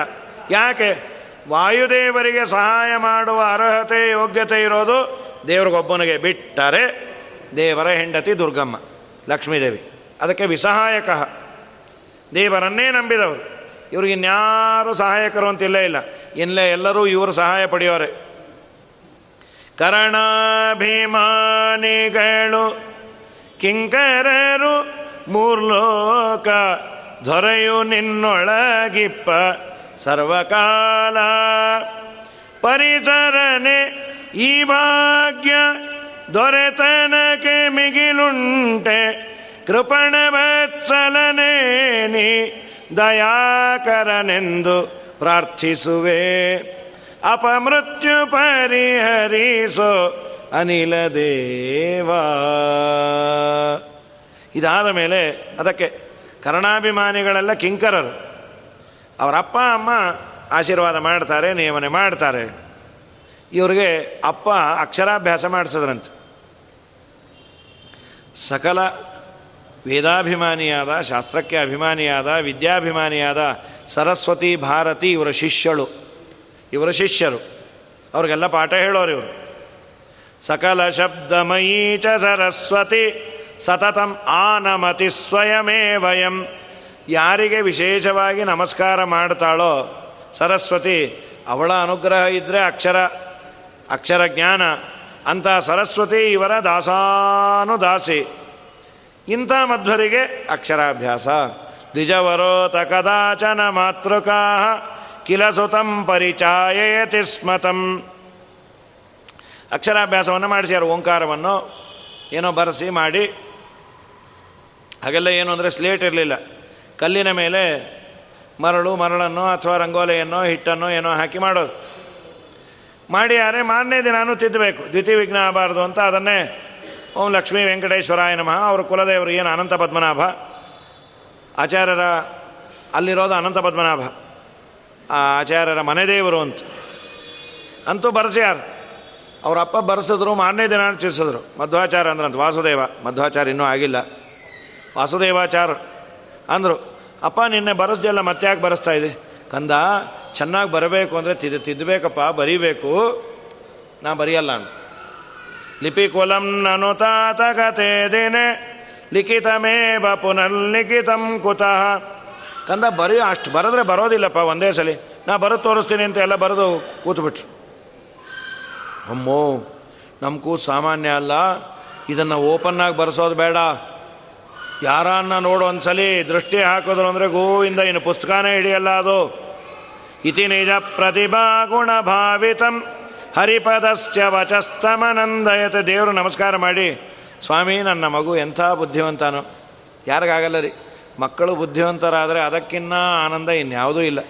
ಯಾಕೆ? ವಾಯುದೇವರಿಗೆ ಸಹಾಯ ಮಾಡುವ ಅರ್ಹತೆ ಯೋಗ್ಯತೆ ಇರೋದು ದೇವ್ರಿಗೊಬ್ಬನಿಗೆ. ಬಿಟ್ಟರೆ ದೇವರ ಹೆಂಡತಿ ದುರ್ಗಮ್ಮ. ಲಕ್ಷ್ಮೀದೇವಿ. ಅದಕ್ಕೆ ವಿಸಹಾಯಕ. ದೇವರನ್ನೇ ನಂಬಿದವರು. ಇವ್ರಿಗೆ ಇನ್ಯಾರು ಸಹಾಯಕರು ಅಂತಿಲ್ಲ ಇಲ್ಲ. ಇಲ್ಲೇ ಎಲ್ಲರೂ ಇವರು ಸಹಾಯ ಪಡೆಯೋರೆ. ಕರ್ಣಾಭಿಮಾನಿಗಳು, ಕಿಂಕರರು, ಮೂರ್ಲೋಕ ದೊರೆಯು ನಿನ್ನೊಳಗಿಪ್ಪ ಸರ್ವಕಾಲ. ಪರಿಸರನೆ ಈ ಭಾಗ್ಯ. ದೊರೆತನಕ್ಕೆ ಮಿಗಿಲುಂಟೆ, ಕೃಪಣ ವತ್ಸಲನೇನಿ ದಯಾಕರನೆಂದು ಪ್ರಾರ್ಥಿಸುವೆ. ಅಪಮೃತ್ಯು ಪರಿಹರಿಸೋ ಅನಿಲ ದೇವ. ಇದಾದ ಮೇಲೆ ಅದಕ್ಕೆ ಕರ್ಣಾಭಿಮಾನಿಗಳೆಲ್ಲ ಕಿಂಕರರು. ಅವರ ಅಪ್ಪ ಅಮ್ಮ ಆಶೀರ್ವಾದ ಮಾಡ್ತಾರೆ, ನಿಯಮನೆ ಮಾಡ್ತಾರೆ. ಇವರಿಗೆ ಅಪ್ಪ ಅಕ್ಷರಾಭ್ಯಾಸ ಮಾಡಿಸಿದ್ರಂತೆ. ಸಕಲ ವೇದಾಭಿಮಾನಿಯಾದ, ಶಾಸ್ತ್ರಕ್ಕೆ ಅಭಿಮಾನಿಯಾದ, ವಿದ್ಯಾಭಿಮಾನಿಯಾದ ಸರಸ್ವತಿ ಭಾರತಿ ಇವರ ಶಿಷ್ಯಳು. ಇವರ ಶಿಷ್ಯರು. ಅವ್ರಿಗೆಲ್ಲ ಪಾಠ ಹೇಳೋರು ಇವರು. ಸಕಲ ಶಬ್ದಮಯೀ ಚ ಸರಸ್ವತಿ ಸತತಂ ಆನಮತಿ ಸ್ವಯಮೇ ವಯಂ ಯಾರಿಗೆ ವಿಶೇಷವಾಗಿ ನಮಸ್ಕಾರ ಮಾಡ್ತಾಳೋ ಸರಸ್ವತಿ, ಅವಳ ಅನುಗ್ರಹ ಇದ್ದರೆ ಅಕ್ಷರ ಅಕ್ಷರ ಜ್ಞಾನ ಅಂತ ಸರಸ್ವತಿ ಇವರ ದಾಸಾನುದಾಸಿ. ಇಂಥ ಮಧ್ವರಿಗೆ ಅಕ್ಷರಾಭ್ಯಾಸ. ದ್ವಿಜವರೋತ ಕದಾಚನ ಮಾತೃಕಾ ಕಿಲ ಸುತಂ ಪರಿಚಾಯಯತಿ ಸ್ಮತಂ. ಅಕ್ಷರಾಭ್ಯಾಸವನ್ನು ಮಾಡಿಸ್ಯಾರ ಓಂಕಾರವನ್ನು ಏನೋ ಬರೆಸಿ ಮಾಡಿ. ಹಾಗೆಲ್ಲ ಏನು ಅಂದರೆ ಸ್ಲೇಟ್ ಇರಲಿಲ್ಲ. ಕಲ್ಲಿನ ಮೇಲೆ ಮರಳು ಮರಳನ್ನು ಅಥವಾ ರಂಗೋಲೆಯನ್ನು ಹಿಟ್ಟನ್ನು ಏನೋ ಹಾಕಿ ಮಾಡೋದು ಮಾಡಿ ಯಾರೇ ಮಾರನೇ ದಿನಾನು ತಿದ್ದಬೇಕು. ದ್ವಿತೀಯ ವಿಘ್ನ ಆಗಬಾರ್ದು ಅಂತ ಅದನ್ನೇ ಓಂ ಲಕ್ಷ್ಮೀ ವೆಂಕಟೇಶ್ವರಾಯ ನಮಃ. ಅವರ ಕುಲದೇವರು ಏನು ಅನಂತ ಪದ್ಮನಾಭ? ಆಚಾರ್ಯರ ಅಲ್ಲಿರೋದು ಅನಂತ ಪದ್ಮನಾಭ. ಆ ಆಚಾರ್ಯರ ಮನೆದೇವರು ಅಂತ. ಅಂತೂ ಬರೆಸ್ಯಾರು. ಅವ್ರ ಅಪ್ಪ ಬರೆಸಿದ್ರು, ಮಾರನೇ ದಿನ ಚಿಸಿದ್ರು ಮಧ್ವಾಚಾರ ಅಂದ್ರಂತ, ವಾಸುದೇವ. ಮಧ್ವಾಚಾರ ಇನ್ನೂ ಆಗಿಲ್ಲ. ವಾಸುದೇವಾಚಾರ ಅಂದರು, ಅಪ್ಪ, ನಿನ್ನೆ ಬರೆಸ್ದೆಲ್ಲ ಮತ್ತೆ ಯಾಕೆ ಬರೆಸ್ತಾ ಇದೆ ಕಂದ, ಚೆನ್ನಾಗಿ ಬರಬೇಕು ಅಂದರೆ ತಿದ್ದು ತಿದ್ದಬೇಕಪ್ಪ ಬರೀಬೇಕು. ನಾ ಬರೆಯಲ್ಲ ಅಂತ. ಲಿಪಿ ಕುಲಂ ನನು ತಾತಗತೆ ದೇನೆ, ಲಿಖಿತಮೇವ ಪುನರ್ಲಿಖಿತಂ ಕುತಃ. ಕಂದ, ಬರೀ, ಅಷ್ಟು ಬರೆದ್ರೆ ಬರೋದಿಲ್ಲಪ್ಪ ಒಂದೇ ಸಲ. ನಾ ಬರೋದು ತೋರಿಸ್ತೀನಿ ಅಂತ ಎಲ್ಲ ಬರೆದು ಕೂತ್ಬಿಟ್ರು. ಅಮ್ಮೋ ನಮ್ಮ ಕೂತು ಸಾಮಾನ್ಯ ಅಲ್ಲ. ಇದನ್ನು ಓಪನ್ನಾಗಿ ಬರೆಸೋದು ಬೇಡ. ಯಾರನ್ನ ನೋಡು ಒಂದ್ಸಲಿ ದೃಷ್ಟಿ ಹಾಕಿದ್ರು ಅಂದರೆ ಗೋವಿಂದ, ಇನ್ನು ಪುಸ್ತಕನೇ ಹಿಡಿಯಲ್ಲ ಅದು. ಇತಿ ನಿಜ ಪ್ರತಿಭಾ ಗುಣ ಭಾವಿತಂ ಹರಿಪದಸ್ಯ ವಚಸ್ತಮನಂದಯತೆ ದೇವರು ನಮಸ್ಕಾರ ಮಾಡಿ, ಸ್ವಾಮಿ, ನನ್ನ ಮಗು ಎಂಥ ಬುದ್ಧಿವಂತನೋ? ಯಾರಿಗಾಗಲ್ಲ ರೀ? ಮಕ್ಕಳು ಬುದ್ಧಿವಂತರಾದರೆ ಅದಕ್ಕಿನ್ನ ಆನಂದ ಇನ್ಯಾವುದೂ ಇಲ್ಲ.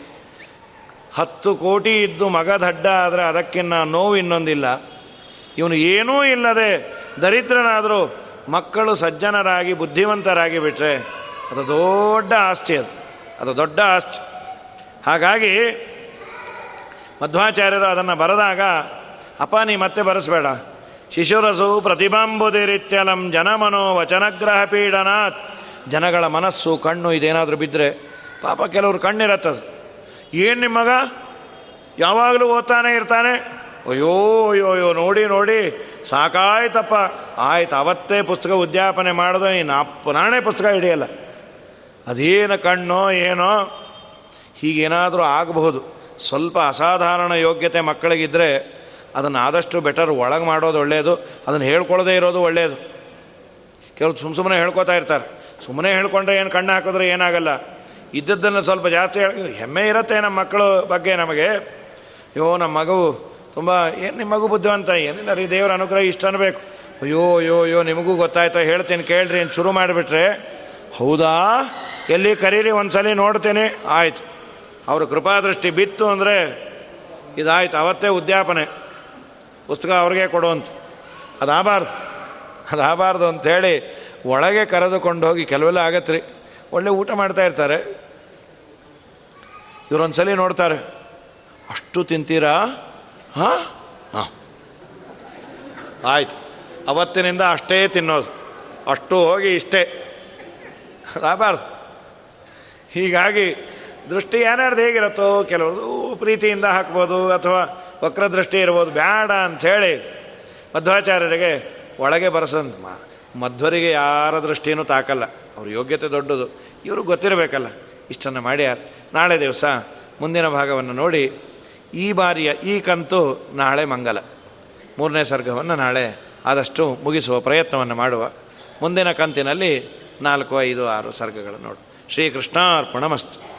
ಹತ್ತು ಕೋಟಿ ಇದ್ದು ಮಗ ದಡ್ಡ ಆದರೆ ಅದಕ್ಕಿನ್ನ ನೋವು ಇನ್ನೊಂದಿಲ್ಲ. ಇವನು ಏನೂ ಇಲ್ಲದೆ ದರಿದ್ರನಾದರೂ ಮಕ್ಕಳು ಸಜ್ಜನರಾಗಿ ಬುದ್ಧಿವಂತರಾಗಿ ಬಿಟ್ಟರೆ ಅದು ದೊಡ್ಡ ಆಸ್ತಿ ಅದು. ಅದು ದೊಡ್ಡ ಆಸ್ತಿ. ಹಾಗಾಗಿ ಮಧ್ವಾಚಾರ್ಯರು ಅದನ್ನು ಬರೆದಾಗ, ಅಪ್ಪ, ನೀ ಮತ್ತೆ ಬರೆಸಬೇಡ. ಶಿಶುರಸು ಪ್ರತಿಭಾಂಬುದಿರಿತ್ಯಲಂ ಜನಮನೋ ವಚನಗ್ರಹ ಪೀಡನಾತ್. ಜನಗಳ ಮನಸ್ಸು, ಕಣ್ಣು ಇದೇನಾದರೂ ಬಿದ್ದರೆ ಪಾಪ ಕೆಲವರು ಕಣ್ಣಿರತ್ತದು ಏನು ನಿಮ್ಮ ಮಗ? ಯಾವಾಗಲೂ ಓದ್ತಾನೆ ಇರ್ತಾನೆ? ಅಯ್ಯೋ ಅಯ್ಯೋ ಅಯ್ಯೋ, ನೋಡಿ ನೋಡಿ. ಸಾಕಾಯ್ತಪ್ಪ. ಆಯ್ತು, ಅವತ್ತೇ ಪುಸ್ತಕ ಉದ್ಯಾಪನೆ ಮಾಡಿದ್ರೆ ಅಪ್ಪ, ನಾನೇ ಪುಸ್ತಕ ಹಿಡಿಯಲ್ಲ. ಅದೇನು ಕಣ್ಣೋ, ಏನೋ? ಹೀಗೇನಾದರೂ ಆಗಬಹುದು. ಸ್ವಲ್ಪ ಅಸಾಧಾರಣ ಯೋಗ್ಯತೆ ಮಕ್ಕಳಿಗಿದ್ದರೆ ಅದನ್ನು ಆದಷ್ಟು ಬೆಟರ್ ಒಳಗೆ ಮಾಡೋದು ಒಳ್ಳೆಯದು ಅದನ್ನು ಹೇಳ್ಕೊಳ್ಳೋದೇ ಇರೋದು ಒಳ್ಳೆಯದು ಕೆಲವು ಸುಮ್ಮ ಸುಮ್ಮನೆ ಹೇಳ್ಕೊತಾ ಇರ್ತಾರೆ. ಸುಮ್ಮನೆ ಹೇಳ್ಕೊಂಡ್ರೆ ಏನು ಕಣ್ಣು ಹಾಕಿದ್ರೆ ಏನಾಗಲ್ಲ. ಇದ್ದದ್ದನ್ನು ಸ್ವಲ್ಪ ಜಾಸ್ತಿ ಹೆಮ್ಮೆ ಇರುತ್ತೆ ನಮ್ಮ ಮಕ್ಕಳ ಬಗ್ಗೆ ನಮಗೆ. ಅಯ್ಯೋ ನಮ್ಮ ಮಗು ತುಂಬ, ಏನು ನಿಮ್ಮ ಮಗು ಬುದ್ಧಿವಂತ? ಏನಿಲ್ಲ ರೀ, ದೇವರ ಅನುಗ್ರಹ ಇಷ್ಟ ಅನ್ಬೇಕು. ಅಯ್ಯೋ ಅಯ್ಯೋ ಅಯ್ಯೋ, ನಿಮಗೂ ಗೊತ್ತಾಯ್ತಾ? ಹೇಳ್ತೀನಿ, ಕೇಳ್ರಿ ಏನು ಶುರು ಮಾಡಿಬಿಟ್ರೆ, ಹೌದಾ? ಎಲ್ಲಿ ಕರೀರಿ, ಒಂದ್ಸಲಿ ನೋಡ್ತೀನಿ. ಆಯ್ತು. ಅವ್ರ ಕೃಪಾದೃಷ್ಟಿ ಬಿತ್ತು ಅಂದರೆ ಇದಾಯ್ತು. ಅವತ್ತೇ ಉದ್ಯಾಪನೆ. ಪುಸ್ತಕ ಅವ್ರಿಗೆ ಕೊಡುವಂತ ಅದಾಗಬಾರ್ದು ಅದಾಗಬಾರ್ದು ಅಂಥೇಳಿ ಒಳಗೆ ಕರೆದುಕೊಂಡು ಹೋಗಿ ಕೆಲವೆಲ್ಲ ಆಗತ್ತೆ ರೀ ಒಳ್ಳೆ ಊಟ ಮಾಡ್ತಾ ಇರ್ತಾರೆ. ಇವರೊಂದ್ಸಲಿ ನೋಡ್ತಾರೆ. ಅಷ್ಟು ತಿಂತೀರಾ? ಹಾಂ? ಹಾಂ. ಆಯ್ತು. ಅವತ್ತಿನಿಂದ ಅಷ್ಟೇ ತಿನ್ನೋದು. ಅಷ್ಟು ಹೋಗಿ ಇಷ್ಟೇ. ಅದಾಗಬಾರ್ದು ಹೀಗಾಗಿ ದೃಷ್ಟಿ ಯಾರ್ಯಾರ್ದು ಹೇಗಿರುತ್ತೋ ಕೆಲವ್ರದ್ದು ಪ್ರೀತಿಯಿಂದ ಹಾಕ್ಬೋದು ಅಥವಾ ವಕ್ರದೃಷ್ಟಿ ಇರ್ಬೋದು ಬೇಡ ಅಂಥೇಳಿ ಮಧ್ವಾಚಾರ್ಯರಿಗೆ ಒಳಗೆ ಬರಸಂತ ಮಧ್ವರಿಗೆ ಯಾರ ದೃಷ್ಟಿಯೂ ತಾಕಲ್ಲ. ಅವ್ರ ಯೋಗ್ಯತೆ ದೊಡ್ಡದು. ಇವರು ಗೊತ್ತಿರಬೇಕಲ್ಲ. ಇಷ್ಟನ್ನು ಮಾಡ್ಯಾರ ನಾಳೆ ದಿವಸ ಮುಂದಿನ ಭಾಗವನ್ನು ನೋಡಿ ಈ ಬಾರಿಯ ಈ ಕಂತು ನಾಳೆ ಮಂಗಲ. ಮೂರನೇ ಸರ್ಗವನ್ನು ನಾಳೆ ಆದಷ್ಟು ಮುಗಿಸುವ ಪ್ರಯತ್ನವನ್ನು ಮಾಡುವ. ಮುಂದಿನ ಕಂತಿನಲ್ಲಿ ನಾಲ್ಕು, ಐದು, ಆರು ಸರ್ಗಗಳನ್ನು ನೋಡು. ಶ್ರೀಕೃಷ್ಣಾರ್ಪಣ ಮಸ್ತು